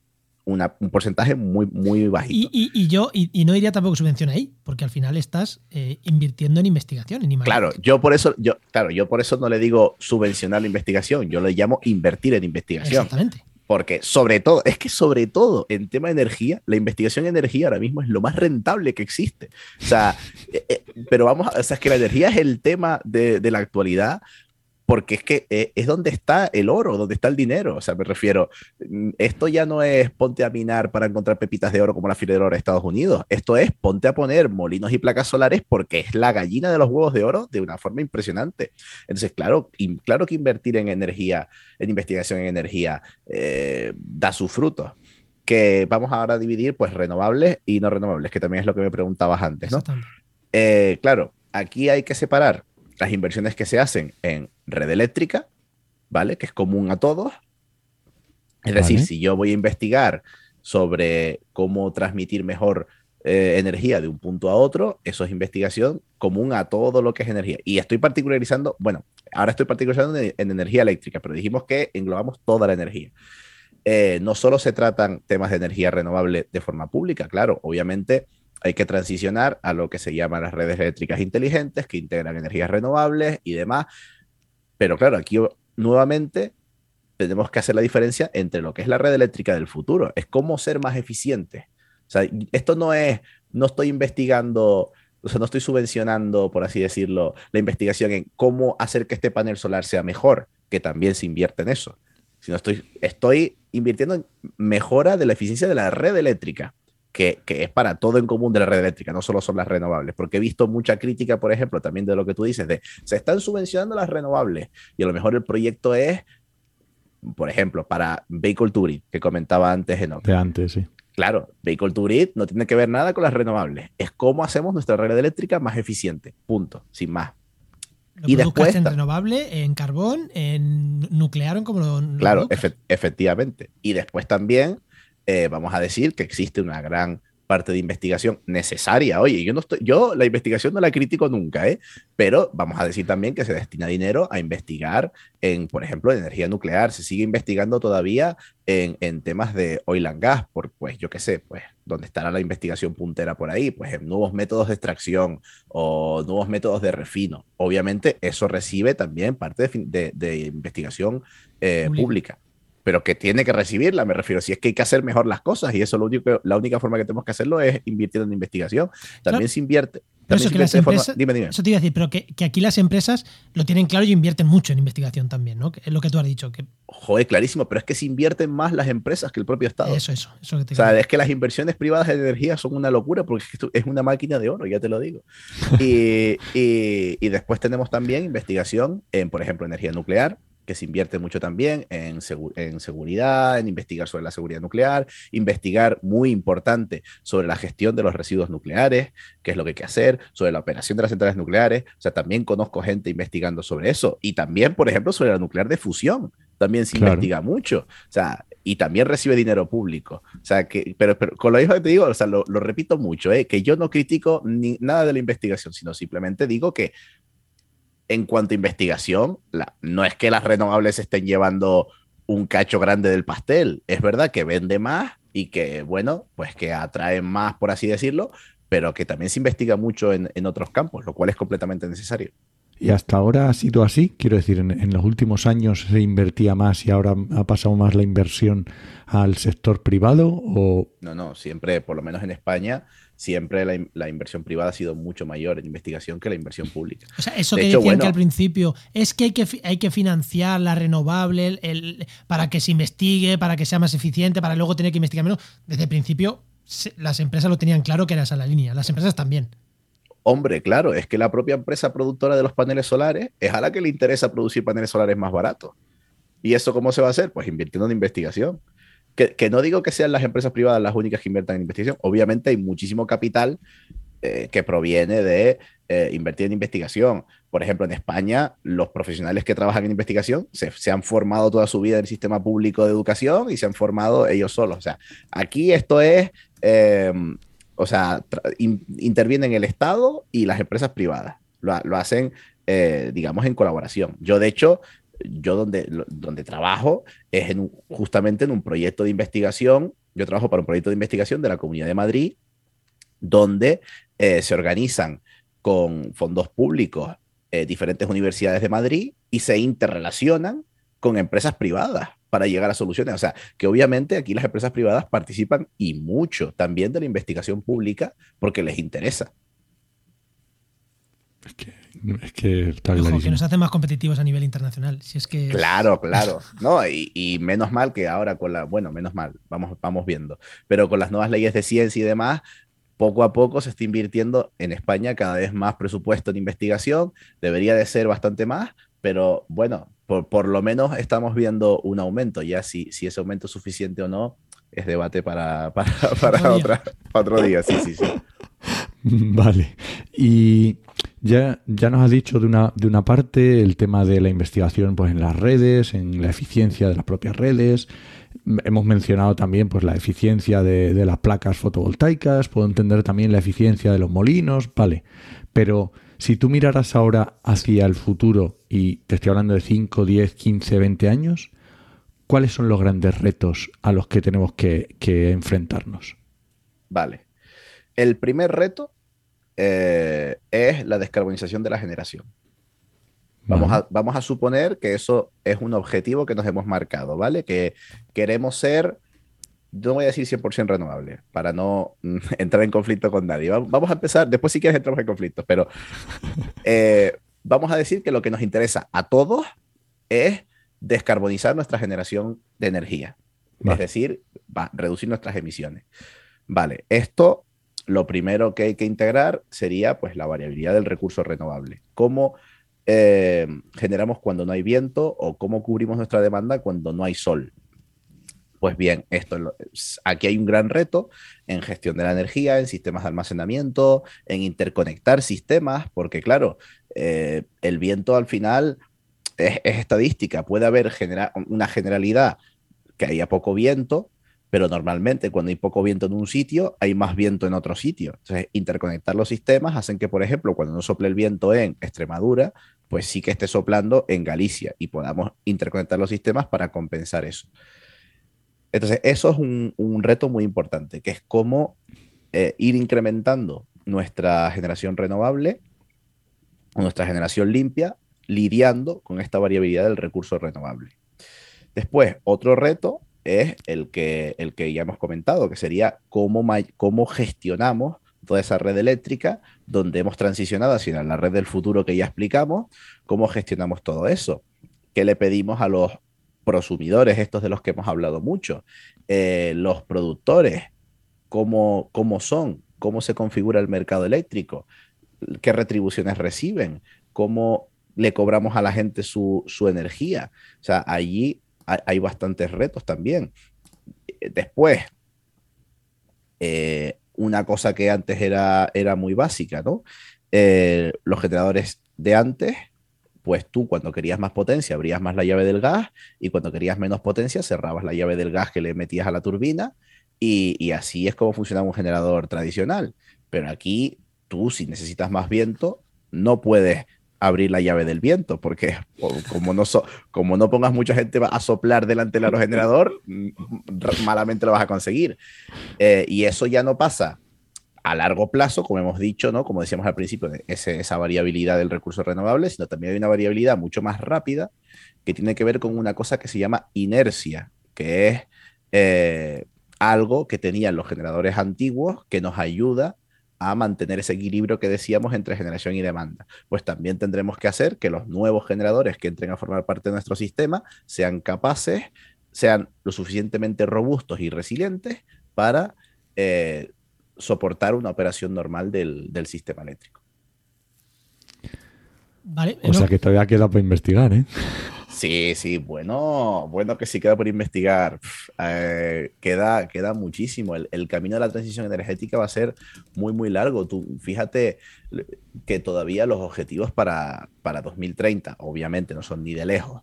una, un porcentaje muy, muy bajito. Y, y, yo, y, no iría tampoco subvención ahí, porque al final estás eh, invirtiendo en investigación. En claro, yo por eso, yo, claro, yo por eso no le digo subvencionar la investigación, yo le llamo invertir en investigación. Exactamente. Porque sobre todo, es que sobre todo en tema de energía, la investigación en energía ahora mismo es lo más rentable que existe. O sea, eh, eh, pero vamos, o sea, es que la energía es el tema de, de la actualidad, porque es que eh, es donde está el oro, donde está el dinero. O sea, me refiero, mm, esto ya no es ponte a minar para encontrar pepitas de oro como la fila de oro de Estados Unidos. Esto es ponte a poner molinos y placas solares porque es la gallina de los huevos de oro de una forma impresionante. Entonces, claro, claro que invertir en energía, en investigación en energía, eh, da sus frutos. Que vamos ahora a dividir, pues, renovables y no renovables, que también es lo que me preguntabas antes, ¿no? Eh, claro, aquí hay que separar las inversiones que se hacen en red eléctrica, ¿vale? Que es común a todos. Es decir, si yo voy a investigar sobre cómo transmitir mejor eh, energía de un punto a otro, eso es investigación común a todo lo que es energía. Y estoy particularizando, bueno, ahora estoy particularizando en, energía eléctrica, pero dijimos que englobamos toda la energía. Eh, no solo se tratan temas de energía renovable de forma pública, claro, obviamente hay que transicionar a lo que se llaman las redes eléctricas inteligentes, que integran energías renovables y demás. Pero claro, aquí nuevamente tenemos que hacer la diferencia entre lo que es la red eléctrica del futuro, es cómo ser más eficiente. sea, esto no es, no estoy investigando, o sea, no estoy subvencionando, por así decirlo, la investigación en cómo hacer que este panel solar sea mejor, que también se invierte en eso, sino estoy, estoy invirtiendo en mejora de la eficiencia de la red eléctrica que, es para todo en común de la red eléctrica, no solo son las renovables, porque he visto mucha crítica, por ejemplo, también de lo que tú dices, de se están subvencionando las renovables y a lo mejor el proyecto es, por ejemplo, para Vehicle to que comentaba antes en De antes, sí. Claro, Vehicle to no tiene que ver nada con las renovables, es cómo hacemos nuestra red eléctrica más eficiente, punto, sin más. y después en renovable, en carbón, en nuclear, en como lo, Claro, efectivamente. Y después también eh, vamos a decir que existe una gran parte de investigación necesaria. Oye, yo no estoy, yo la investigación no la critico nunca, ¿eh? pero vamos a decir también que se destina dinero a investigar en, por ejemplo, energía nuclear. Se sigue investigando todavía en, en temas de oil and gas, por, pues yo qué sé, pues donde estará la investigación puntera por ahí, pues en nuevos métodos de extracción o nuevos métodos de refino. Obviamente eso recibe también parte de, de, investigación eh, pública pero que tiene que recibirla, me refiero. Si es que hay que hacer mejor las cosas y eso lo único, la única forma que tenemos que hacerlo es invirtiendo en investigación. También se invierte. eso, que las empresas, dime, dime. eso te iba a decir, pero que, aquí las empresas lo tienen claro y invierten mucho en investigación también, ¿no? es lo que tú has dicho. Que... Joder, clarísimo, pero es que se invierten más las empresas que el propio Estado. Eso, eso. eso que te o sea, es que las inversiones privadas de energía son una locura porque es una máquina de oro, ya te lo digo. y, y, y después tenemos también investigación en, por ejemplo, energía nuclear, que se invierte mucho también en, en, seguridad, en investigar sobre la seguridad nuclear, investigar muy importante sobre la gestión de los residuos nucleares, qué es lo que hay que hacer, sobre la operación de las centrales nucleares. O sea, también conozco gente investigando sobre eso. Y también, por ejemplo, sobre la nuclear de fusión. También se investiga mucho. O sea, y también recibe dinero público. O sea, que, pero, pero con lo mismo que te digo, o sea, lo, lo repito mucho, ¿eh? que yo no critico ni, nada de la investigación, sino simplemente digo que en cuanto a investigación, no es que las renovables estén llevando un cacho grande del pastel, es verdad que vende más y que, bueno, pues que atraen más, por así decirlo, pero que también se investiga mucho en, otros campos, lo cual es completamente necesario. ¿Y hasta ahora ha sido así? Quiero decir, en, en, los últimos años se invertía más y ahora ha pasado más la inversión al sector privado o... No, no, siempre, por lo menos en España, siempre la, inversión privada ha sido mucho mayor en investigación que la inversión pública. O sea, eso que decían que al principio es que hay que, hay que financiar la renovable el, para que se investigue, para que sea más eficiente, para luego tener que investigar menos. Desde el principio las empresas lo tenían claro que era esa la línea, las empresas también. Hombre, claro, es que la propia empresa productora de los paneles solares es a la que le interesa producir paneles solares más baratos. ¿Y eso cómo se va a hacer? Pues invirtiendo en investigación que, no digo que sean las empresas privadas las únicas que inviertan en investigación, obviamente hay muchísimo capital eh, que proviene de eh, invertir en investigación. Por ejemplo, en España, los profesionales que trabajan en investigación se, han formado toda su vida en el sistema público de educación y se han formado ellos solos. O sea, aquí esto es, em, o sea, intervienen el Estado y las empresas privadas. Lo, lo hacen, eh, digamos, en colaboración. Yo, de hecho, yo donde, donde trabajo es en justamente en un proyecto de investigación. Yo trabajo para un proyecto de investigación de la Comunidad de Madrid, donde eh, se organizan con fondos públicos eh, diferentes universidades de Madrid y se interrelacionan con empresas privadas para llegar a soluciones. O sea, que obviamente aquí las empresas privadas participan y mucho también de la investigación pública porque les interesa. Es que es que está que nos hace más competitivos a nivel internacional. Si es que claro, claro. No, y, menos mal que ahora con la, bueno, menos mal, vamos, vamos viendo. Pero con las nuevas leyes de ciencia y demás, poco a poco se está invirtiendo en España cada vez más presupuesto en investigación. Debería de ser bastante más, pero bueno, por, lo menos estamos viendo un aumento. Ya si, si ese aumento es suficiente o no, es debate para, para, para, otra, para otro día. Sí, sí, sí. Vale. Y ya, ya nos has dicho de una, de una parte el tema de la investigación pues, en las redes, en la eficiencia de las propias redes. Hemos mencionado también pues, la eficiencia de, de las placas fotovoltaicas, puedo entender también la eficiencia de los molinos, vale. Pero si tú miraras ahora hacia el futuro, y te estoy hablando de 5, 10, 15, 20 años, ¿cuáles son los grandes retos a los que tenemos que, que enfrentarnos? Vale. El primer reto eh, es la descarbonización de la generación. Vamos a, vamos a suponer que eso es un objetivo que nos hemos marcado, ¿vale? Que queremos ser no voy a decir 100% renovable, para no mm, entrar en conflicto con nadie. Vamos a empezar, después si quieres entramos en conflictos, pero eh, vamos a decir que lo que nos interesa a todos es descarbonizar nuestra generación de energía. Es decir, va, reducir nuestras emisiones. Vale, esto lo primero que hay que integrar sería pues la variabilidad del recurso renovable. ¿Cómo eh, generamos cuando no hay viento o cómo cubrimos nuestra demanda cuando no hay sol? Pues bien, esto, aquí hay un gran reto en gestión de la energía, en sistemas de almacenamiento, en interconectar sistemas, porque claro, eh, el viento al final es, estadística, puede haber una generalidad que haya poco viento, pero normalmente cuando hay poco viento en un sitio, hay más viento en otro sitio. Entonces, interconectar los sistemas hacen que, por ejemplo, cuando no sople el viento en Extremadura, pues sí que esté soplando en Galicia y podamos interconectar los sistemas para compensar eso. Entonces, eso es un, reto muy importante, que es cómo eh, ir incrementando nuestra generación renovable, nuestra generación limpia, lidiando con esta variabilidad del recurso renovable. Después, otro reto es el que, el que ya hemos comentado, que sería cómo, cómo gestionamos toda esa red eléctrica donde hemos transicionado hacia la red del futuro que ya explicamos, cómo gestionamos todo eso, qué le pedimos a los prosumidores, estos de los que hemos hablado mucho, eh, los productores, cómo, cómo son, cómo se configura el mercado eléctrico, qué retribuciones reciben, cómo le cobramos a la gente su, su energía. O sea, allí hay, bastantes retos también. Después, eh, una cosa que antes era, era muy básica, ¿no? Eh, los generadores de antes, pues tú cuando querías más potencia abrías más la llave del gas y cuando querías menos potencia cerrabas la llave del gas que le metías a la turbina y, así es como funcionaba un generador tradicional. Pero aquí tú si necesitas más viento no puedes abrir la llave del viento, porque como no, como no pongas mucha gente a soplar delante del aerogenerador, malamente lo vas a conseguir. Eh, y eso ya no pasa a largo plazo, como hemos dicho, ¿no? como decíamos al principio, esa variabilidad del recurso renovable, sino también hay una variabilidad mucho más rápida que tiene que ver con una cosa que se llama inercia, que es eh, algo que tenían los generadores antiguos que nos ayuda a mantener ese equilibrio que decíamos entre generación y demanda. Pues también tendremos que hacer que los nuevos generadores que entren a formar parte de nuestro sistema sean capaces, sean lo suficientemente robustos y resilientes para eh, soportar una operación normal del, sistema eléctrico. Vale, o sea que todavía queda para investigar, ¿eh? Sí, sí, bueno, bueno que sí queda por investigar. Eh, queda, queda muchísimo. El, camino de la transición energética va a ser muy, muy largo. Tú, fíjate que todavía los objetivos para, para 2030, obviamente, no son ni de lejos.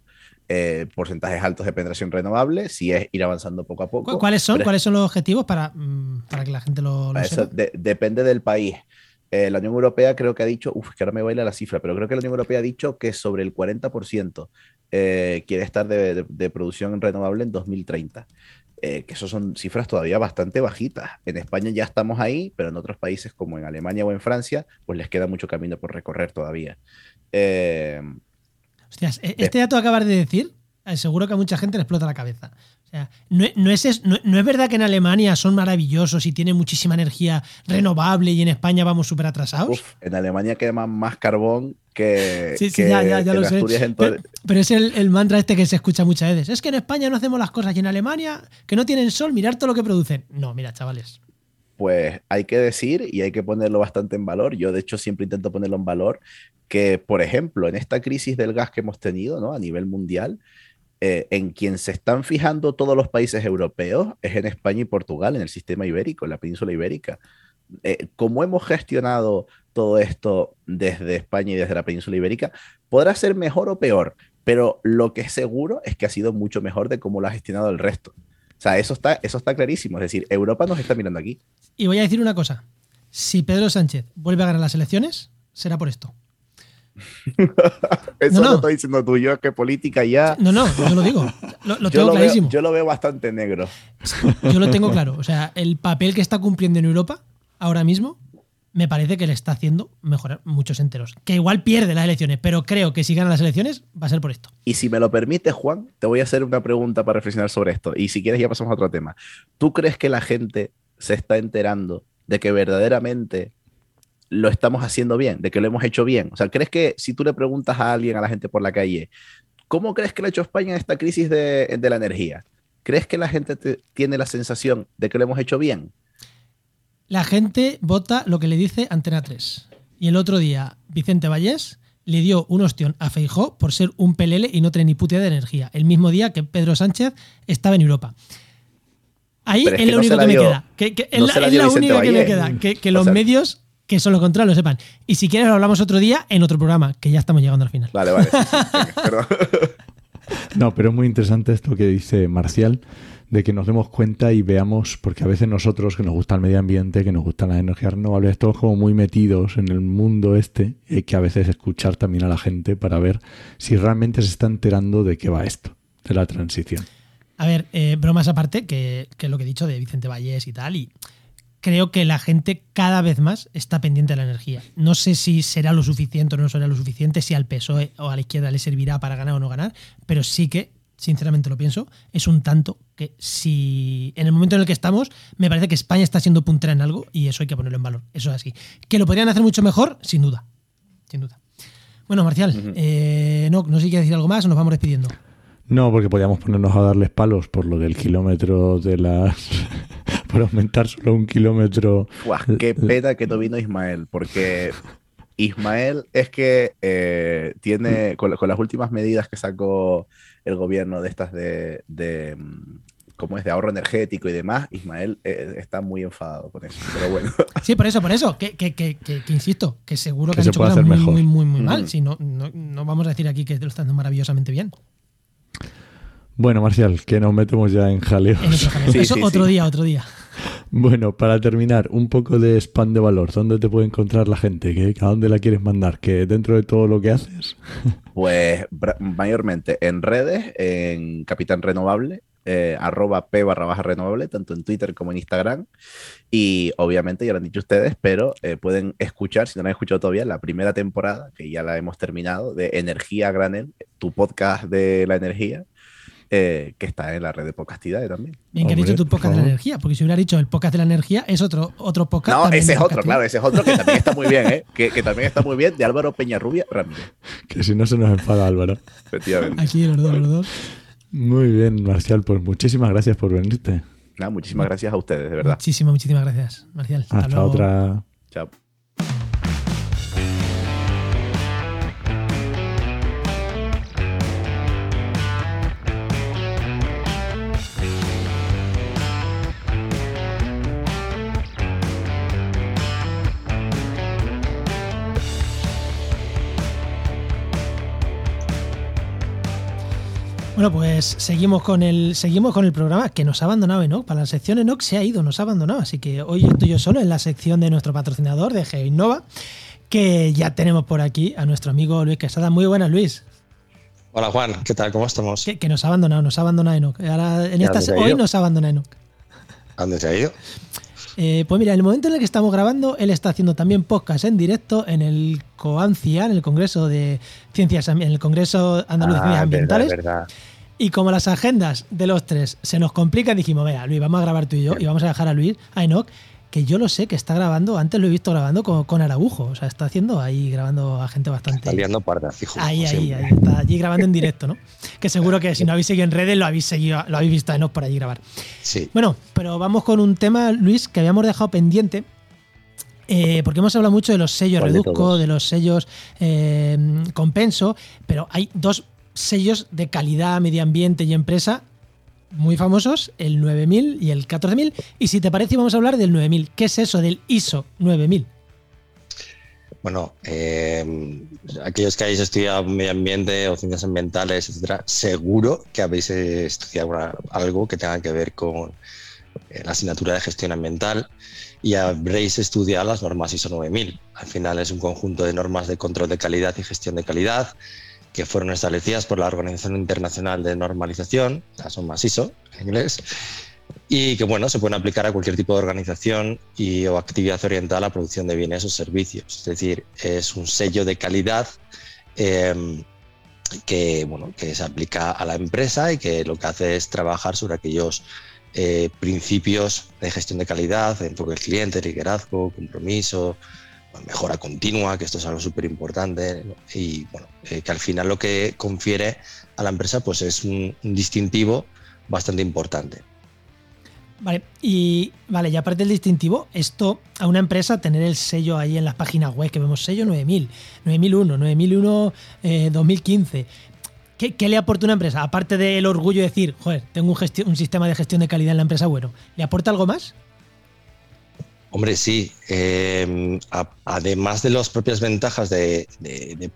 Eh, porcentajes altos de penetración renovable, si es ir avanzando poco a poco. ¿Cuáles son? ¿Cuáles son los objetivos para, mm, para que la gente lo, lo eso depende del país. Eh, la Unión Europea creo que ha dicho, uff, que ahora me baila la cifra, pero creo que la Unión Europea ha dicho que sobre el 40% eh, quiere estar de, producción renovable en 2030. Eh, que eso son cifras todavía bastante bajitas. En España ya estamos ahí, pero en otros países como en Alemania o en Francia, pues les queda mucho camino por recorrer todavía. Hostias, e-, este dato que acabas de decir, seguro que a mucha gente le explota la cabeza no, es, no, es, verdad que en Alemania son maravillosos y tienen muchísima energía renovable y en España vamos súper atrasados. en Alemania queman más carbón que. Sí, sí, ya, lo sé. Pero, es el, mantra este que se escucha muchas veces. Es que en España no hacemos las cosas y en Alemania, que no tienen sol, mirar todo lo que producen. No, mira, chavales. Pues hay que decir y hay que ponerlo bastante en valor. Yo, de hecho, siempre intento ponerlo en valor que, por ejemplo, en esta crisis del gas que hemos tenido ¿no? a nivel mundial, eh, en quien se están fijando todos los países europeos es en España y Portugal, en el sistema ibérico, en la península ibérica. Eh, como hemos gestionado todo esto desde España y desde la península ibérica, podrá ser mejor o peor, pero lo que es seguro es que ha sido mucho mejor de cómo lo ha gestionado el resto. O sea, eso está, eso está clarísimo. Es decir, Europa nos está mirando aquí. Y voy a decir una cosa. Si Pedro Sánchez vuelve a ganar las elecciones, será por esto. Eso no, lo estoy diciendo tú, yo que política ya. No, no, yo lo digo. Lo, tengo clarísimo. yo lo veo bastante negro. Yo lo tengo claro. O sea, el papel que está cumpliendo en Europa ahora mismo me parece que le está haciendo mejorar muchos enteros. Que igual pierde las elecciones, pero creo que si gana las elecciones va a ser por esto. Y si me lo permite, Juan, te voy a hacer una pregunta para reflexionar sobre esto. Y si quieres ya pasamos a otro tema. ¿Tú crees que la gente se está enterando de que verdaderamente lo estamos haciendo bien, de que lo hemos hecho bien? O sea, ¿crees que si tú le preguntas a alguien, a la gente por la calle, ¿cómo crees que lo ha hecho España en esta crisis de, la energía? ¿Crees que la gente te, tiene la sensación de que lo hemos hecho bien? La gente vota lo que le dice Antena 3. Y el otro día, Vicente Vallés le dio un ostión a Feijó por ser un pelele y no tener ni puta de energía. El mismo día que Pedro Sánchez estaba en Europa. Ahí es, es, lo no único que me queda. Que, que no es la, es la única que me queda. Que, que los sea, medios que son lo contrario lo sepan. Y si quieres lo hablamos otro día en otro programa, que ya estamos llegando al final. Vale, vale. Sí, sí, no, pero es muy interesante esto que dice Marcial de que nos demos cuenta y veamos, porque a veces nosotros que nos gusta el medio ambiente, que nos gustan las energías renovables, estamos como muy metidos en el mundo este, y que a veces escuchar también a la gente para ver si realmente se está enterando de qué va esto, de la transición. A ver, eh, bromas aparte, que, que, lo que he dicho de Vicente Vallés y tal, y creo que la gente cada vez más está pendiente de la energía. No sé si será lo suficiente o no será lo suficiente, si al PSOE o a la izquierda le servirá para ganar o no ganar, pero sí que sinceramente lo pienso, es un tanto que si en el momento en el que estamos, me parece que España está siendo puntera en algo y eso hay que ponerlo en valor. Eso es así. Que lo podrían hacer mucho mejor, sin duda. Sin duda. Bueno, Marcial, uh -huh. eh, no, no sé si quieres decir algo más o nos vamos despidiendo. No, porque podríamos ponernos a darles palos por lo del kilómetro de las. por aumentar solo un kilómetro. Qué pena que no vino Ismael, porque Ismael es que eh, tiene, con, con, las últimas medidas que sacó el gobierno de estas de, de como es de ahorro energético y demás, Ismael eh, está muy enfadado con eso. Pero bueno. Sí, por eso, por eso, que, que, que, que insisto, que seguro que, que han hecho cosas muy, muy, muy, muy, mal. Mm. Si no, no, no, vamos a decir aquí que lo están haciendo maravillosamente bien. Bueno, Marcial, que nos metemos ya en jaleos. En otro, jaleo. sí, eso sí, otro sí. día, otro día. Bueno, para terminar, un poco de spam de valor. ¿Dónde te puede encontrar la gente? ¿Qué, ¿A dónde la quieres mandar? ¿Que dentro de todo lo que haces? Pues mayormente en redes, en Capitán Renovable, eh, arroba p barra baja renovable, tanto en Twitter como en Instagram. Y obviamente, ya lo han dicho ustedes, pero eh, pueden escuchar, si no lo han escuchado todavía, la primera temporada, que ya la hemos terminado, de Energía Granel, tu podcast de la energía eh, que está en la red de podcastidad también. Bien que has dicho tu podcast de la energía, porque si hubiera dicho el podcast de la energía, es otro, otro podcast. No, ese es otro, claro, ese es otro que también está muy bien, ¿eh? que, que, también está muy bien, de Álvaro Peñarrubia Ramírez. Que si no se nos enfada Álvaro. Efectivamente. Aquí los dos, los dos. Muy bien, Marcial, pues muchísimas gracias por venirte. Nada, muchísimas gracias a ustedes, de verdad. Muchísimas, muchísimas gracias, Marcial. Hasta, Hasta otra. Chao. Bueno, pues seguimos con el seguimos con el programa que nos ha abandonado Enoch. Para la sección Enoch se ha ido, nos ha abandonado. Así que hoy estoy yo solo en la sección de nuestro patrocinador de GeoInnova, que ya tenemos por aquí a nuestro amigo Luis Quesada. Muy buenas, Luis. Hola Juan, ¿qué tal? ¿Cómo estamos? Que, que nos ha abandonado, nos ha abandonado Enoch. Ahora, en esta, hoy nos abandona Enoch. ¿A dónde se ha ido? Eh, pues mira, en el momento en el que estamos grabando, él está haciendo también podcast en directo en el COANCIA, en el Congreso de Ciencias, en el Congreso Andaluz de Ciencias ah, Ambientales. Verdad, verdad. Y como las agendas de los tres se nos complican, dijimos, vea, Luis, vamos a grabar tú y yo, y vamos a dejar a Luis, a Enoch, que yo lo sé que está grabando, antes lo he visto grabando con, con Araujo, o sea, está haciendo ahí grabando a gente bastante. Está liando pardas, hijo. Ahí, ahí, ahí, está allí grabando en directo, ¿no? Que seguro que si no habéis seguido en redes lo habéis seguido, lo habéis visto Enoch por allí grabar. Sí. Bueno, pero vamos con un tema, Luis, que habíamos dejado pendiente. Eh, porque hemos hablado mucho de los sellos Reduzco, de, de, los sellos eh, Compenso, pero hay dos sellos de calidad, medio ambiente y empresa muy famosos, el 9000 y el 14000. Y si te parece, vamos a hablar del 9000. ¿Qué es eso del ISO 9000? Bueno, eh, aquellos que hayáis estudiado medio ambiente o ciencias ambientales, etcétera, seguro que habéis estudiado algo que tenga que ver con eh, la asignatura de gestión ambiental y habréis estudiado las normas ISO 9000. Al final es un conjunto de normas de control de calidad y gestión de calidad que fueron establecidas por la Organización Internacional de Normalización, las son ISO en inglés, y que bueno, se pueden aplicar a cualquier tipo de organización y, o actividad orientada a la producción de bienes o servicios. Es decir, es un sello de calidad em, que, bueno, que se aplica a la empresa y que lo que hace es trabajar sobre aquellos eh, principios de gestión de calidad, enfoque del cliente, liderazgo, compromiso, mejora continua, que esto es algo súper importante, y bueno, eh, que al final lo que confiere a la empresa pues es un, distintivo bastante importante. Vale, y vale, y aparte del distintivo, esto a una empresa tener el sello ahí en las páginas web, que vemos sello 9000, 9001, 9001 2015. ¿Qué, ¿Qué, le aporta una empresa? Aparte del orgullo de decir, joder, tengo un, un sistema de gestión de calidad en la empresa bueno, ¿le aporta algo más? Hombre, sí. Em, además de las propias ventajas de,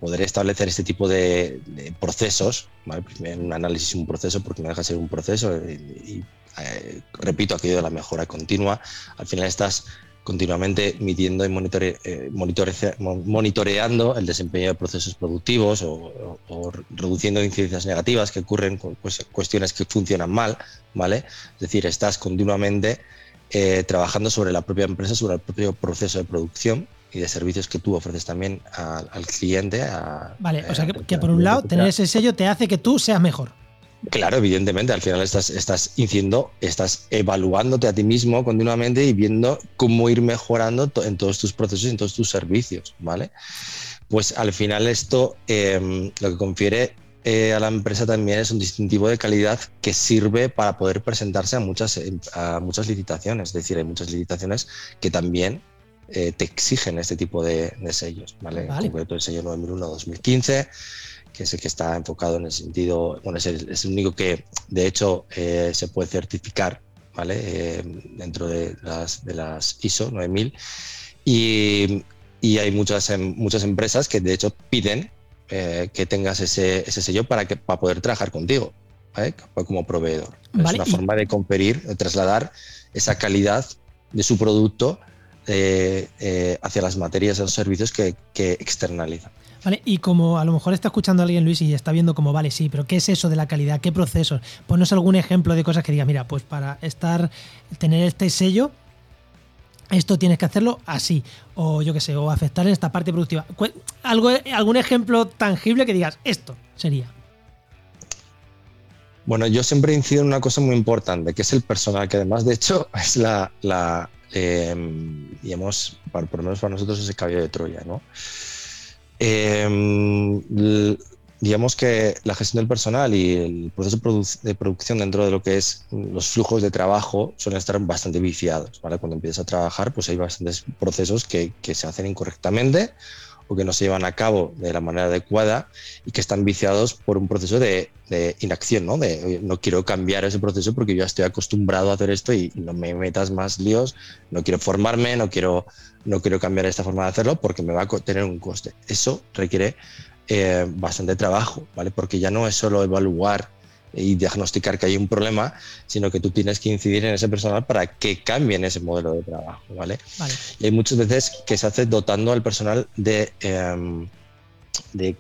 poder establecer este tipo de, procesos, un análisis un proceso porque no deja de ser un proceso y, eh, repito aquello de la mejora continua, al final estás continuamente midiendo y eh, monitoreando el desempeño de procesos productivos o, reduciendo incidencias negativas que ocurren con pues, cuestiones que funcionan mal, ¿vale? Es decir, estás continuamente eh, trabajando sobre la propia empresa, sobre el propio proceso de producción y de servicios que tú ofreces también al cliente. vale, o sea que, por un lado tener ese sello te hace que tú seas mejor. Claro, evidentemente, al final estás, estás estás evaluándote a ti mismo continuamente y viendo cómo ir mejorando en todos tus procesos y en todos tus servicios, ¿vale? Pues al final esto eh, lo que confiere eh, a la empresa también es un distintivo de calidad que sirve para poder presentarse a muchas, eh, a muchas licitaciones. Es decir, hay muchas licitaciones que también eh, te exigen este tipo de, sellos. ¿vale? En concreto el sello 9001-2015, que es el que está enfocado en el sentido, bueno, es el, único que de hecho se puede certificar ¿vale? dentro de las, de las ISO 9000. Y, y hay muchas, em, muchas empresas que de hecho piden eh, que tengas ese, sello para, que, para poder trabajar contigo como proveedor. es una forma de conferir, de trasladar esa calidad de su producto eh, eh, hacia las materias los servicios que, que externaliza. Vale, y como a lo mejor está escuchando a alguien Luis y está viendo como, vale, sí, pero ¿qué es eso de la calidad? ¿Qué procesos? Ponnos algún ejemplo de cosas que diga, mira, pues para estar, tener este sello, esto tienes que hacerlo así, o yo qué sé, o afectar en esta parte productiva. ¿Algo, ¿Algún ejemplo tangible que digas, esto sería? Bueno, yo siempre incido en una cosa muy importante, que es el personal, que además, de hecho, es la, la em, digamos, por lo menos para nosotros es el caballo de Troya, ¿no? Eh, digamos que la gestión del personal y el proceso de producción dentro de lo que es los flujos de trabajo suelen estar bastante viciados. ¿vale? Cuando empiezas a trabajar, pues hay bastantes procesos que, que, se hacen incorrectamente o que no se llevan a cabo de la manera adecuada y que están viciados por un proceso de, de inacción, ¿no? De no quiero cambiar ese proceso porque yo ya estoy acostumbrado a hacer esto y, no me metas más líos, no quiero formarme, no quiero, no quiero cambiar esta forma de hacerlo porque me va a tener un coste. Eso requiere eh, bastante trabajo, ¿vale? Porque ya no es solo evaluar y diagnosticar que hay un problema, sino que tú tienes que incidir en ese personal para que cambien ese modelo de trabajo, ¿vale? Y hay muchas veces que se hace dotando al personal de, em, de,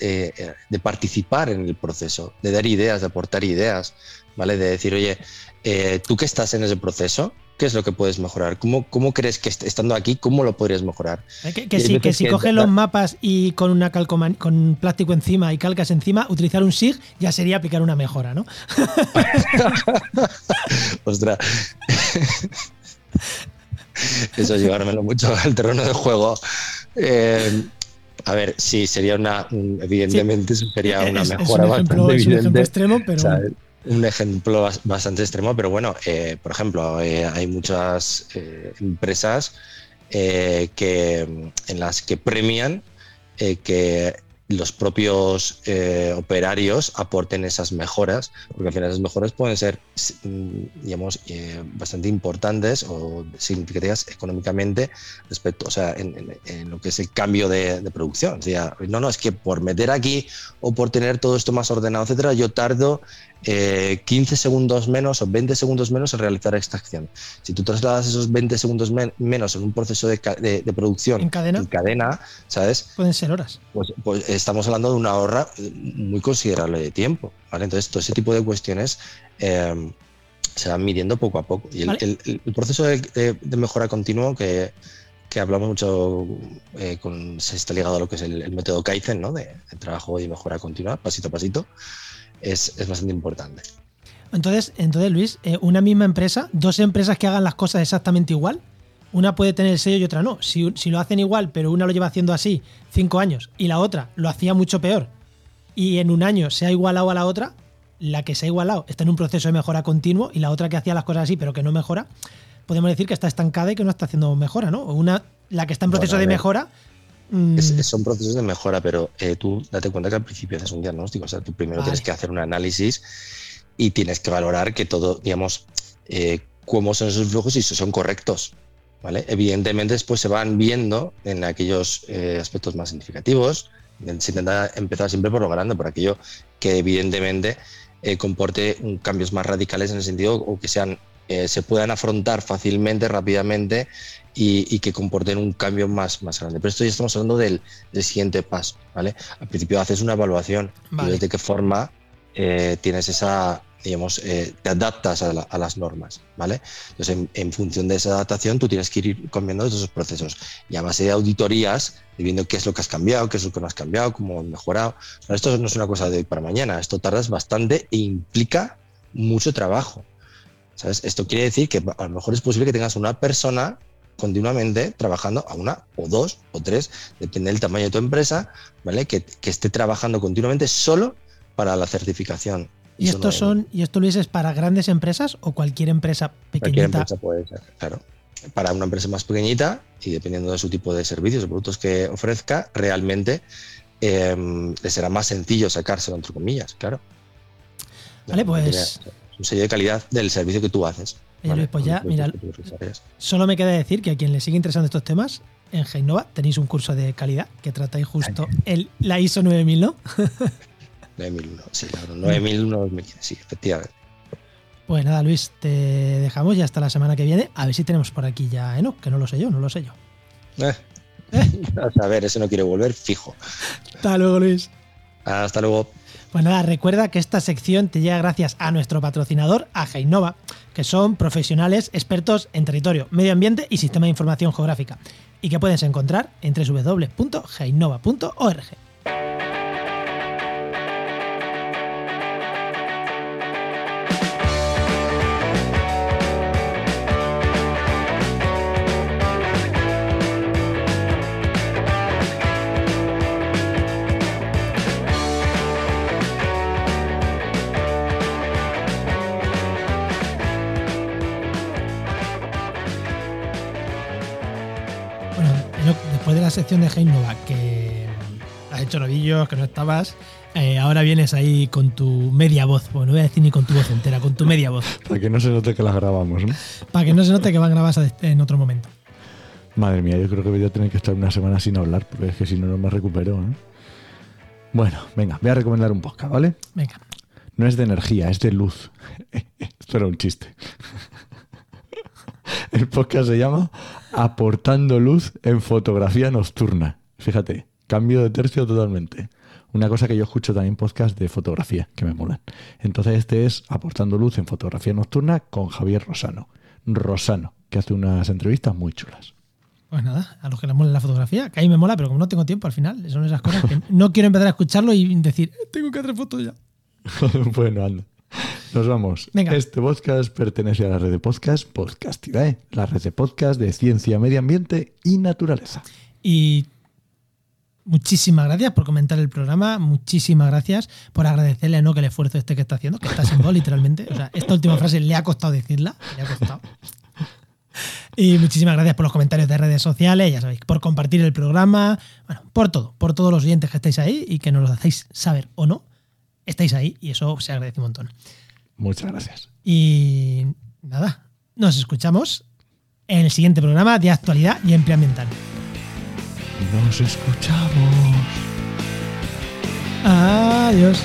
eh, de, participar en el proceso, de dar ideas, de aportar ideas, ¿vale? De decir, oye, eh, tú que estás en ese proceso, ¿qué es lo que puedes mejorar? ¿Cómo, cómo crees que estando aquí, cómo lo podrías mejorar? Eh, que, sí, que si coges los mapas y con una con plástico encima y calcas encima, utilizar un SIG ya sería aplicar una mejora, ¿no? Ostras. Eso llevármelo mucho al terreno de juego. Eh, a ver, sí, sería una. Evidentemente, sería una mejora bastante evidente. Es un ejemplo extremo, pero un ejemplo bastante extremo, pero bueno, eh, por ejemplo, eh, hay muchas eh, empresas que, en las que premian que los propios operarios aporten esas mejoras, porque al final esas mejoras pueden ser, mm, digamos, bastante importantes o significativas económicamente respecto, o sea, en, lo que es el cambio de, producción. O sea, no, no, es que por meter aquí o por tener todo esto más ordenado, etcétera, yo tardo 15 eh, segundos menos o 20 segundos menos en realizar esta acción. Si tú trasladas esos 20 segundos menos en un proceso de, producción en cadena, en cadena, ¿sabes? Pueden ser horas. Pues, pues estamos hablando de una ahorra muy considerable de tiempo. ¿vale? Entonces, todo ese tipo de cuestiones em, se van midiendo poco a poco. Y el, Vale. el- el proceso de, de- de mejora continuo que, que hablamos mucho, eh, con, se está ligado a lo que es el, el método Kaizen, ¿no? de, de trabajo y mejora continua, pasito a pasito, es, es bastante importante. Entonces, entonces Luis, eh, una misma empresa, dos empresas que hagan las cosas exactamente igual, una puede tener el sello y otra no. Si, si lo hacen igual, pero una lo lleva haciendo así cinco años y la otra lo hacía mucho peor y en un año se ha igualado a la otra, la que se ha igualado está en un proceso de mejora continuo y la otra que hacía las cosas así pero que no mejora, podemos decir que está estancada y que no está haciendo mejora, ¿no? Una, la que está en proceso de mejora... mm, Es- son procesos de mejora, pero eh, tú date cuenta que al principio haces un diagnóstico. O sea, tú primero Vale. tienes que hacer un análisis y tienes que valorar que todo, digamos, eh, cómo son esos flujos y si son correctos. ¿vale? Evidentemente, después se van viendo en aquellos eh, aspectos más significativos. Se intenta empezar siempre por lo grande, por aquello que evidentemente eh, comporte cambios más radicales en el sentido o que sean eh, se puedan afrontar fácilmente, rápidamente y, y que comporten un cambio más, más grande. Pero esto ya estamos hablando del, del siguiente paso, ¿vale? Al principio haces una evaluación Vale. y ves de qué forma eh, tienes esa, digamos, eh, te adaptas a, la- a las normas, ¿vale? Entonces, en, en función de esa adaptación, tú tienes que ir cambiando esos procesos. Y a base de auditorías, viendo qué es lo que has cambiado, qué es lo que no has cambiado, cómo has mejorado. Esto no es una cosa de hoy para mañana, esto tardas bastante e implica mucho trabajo. ¿Sabes? Esto quiere decir que a lo mejor es posible que tengas una persona continuamente trabajando a una o dos o tres, depende del tamaño de tu empresa, ¿vale? Que, que esté trabajando continuamente solo para la certificación. ¿Y 9000. son, y esto Luis es para grandes empresas o cualquier empresa Cualquier pequeñita? empresa puede ser, claro. Para una empresa más pequeñita y dependiendo de su tipo de servicios o productos que ofrezca, realmente eh, le será más sencillo sacárselo, entre comillas, claro. Vale, pues- Es un sello de calidad del servicio que tú haces. Oye, Luis, pues ya, mira. Solo me queda decir que a quien le sigue interesando estos temas, en Genova tenéis un curso de calidad que tratáis justo el, la ISO 9000, ¿no? 9001, sí, claro, 9001, 2015, sí, efectivamente. Pues nada, Luis, te dejamos ya hasta la semana que viene. A ver si tenemos por aquí ya Enoch, que no lo sé yo, no lo sé yo. Eh. A ver, ese no quiere volver, fijo. Hasta luego, Luis. Hasta luego. Pues nada, recuerda que esta sección te llega gracias a nuestro patrocinador, a Heinova, que son profesionales expertos en territorio, medio ambiente y sistema de información geográfica, y que puedes encontrar en www.heinova.org. de sección de Heinova, que has hecho novillos, que no estabas, eh, ahora vienes ahí con tu media voz. Bueno, no voy a decir ni con tu voz entera, con tu media voz. Para que no se note que las grabamos, ¿no? Para que no se note que van grabadas en otro momento. Madre mía, yo creo que voy a tener que estar una semana sin hablar, porque es que si no, no me recupero. ¿eh? Bueno, venga, voy a recomendar un podcast, ¿vale? Venga. No es de energía, es de luz. Esto era un chiste. El podcast se llama Aportando luz en fotografía nocturna. Fíjate, cambio de tercio totalmente. Una cosa que yo escucho también podcast de fotografía, que me molan. Entonces este es Aportando luz en fotografía nocturna con Javier Rosano. Rosano, que hace unas entrevistas muy chulas. Pues nada, a los que les mola la fotografía, que a mí me mola, pero como no tengo tiempo al final, son esas cosas que no quiero empezar a escucharlo y decir, "Eh, tengo que hacer fotos ya. bueno, anda. Nos vamos. Venga. Este podcast pertenece a la red de podcast Podcastidae, la red de podcast de ciencia, medio ambiente y naturaleza. Y muchísimas gracias por comentar el programa, muchísimas gracias por agradecerle a no que el esfuerzo este que está haciendo, que está sin voz literalmente. O sea, esta última frase le ha costado decirla, le ha costado. Y muchísimas gracias por los comentarios de redes sociales, ya sabéis, por compartir el programa, bueno, por todo, por todos los oyentes que estáis ahí y que nos lo hacéis saber o no, estáis ahí y eso se agradece un montón. Muchas gracias. Y nada, nos escuchamos en el siguiente programa de actualidad y empleo ambiental. Nos escuchamos. Adiós.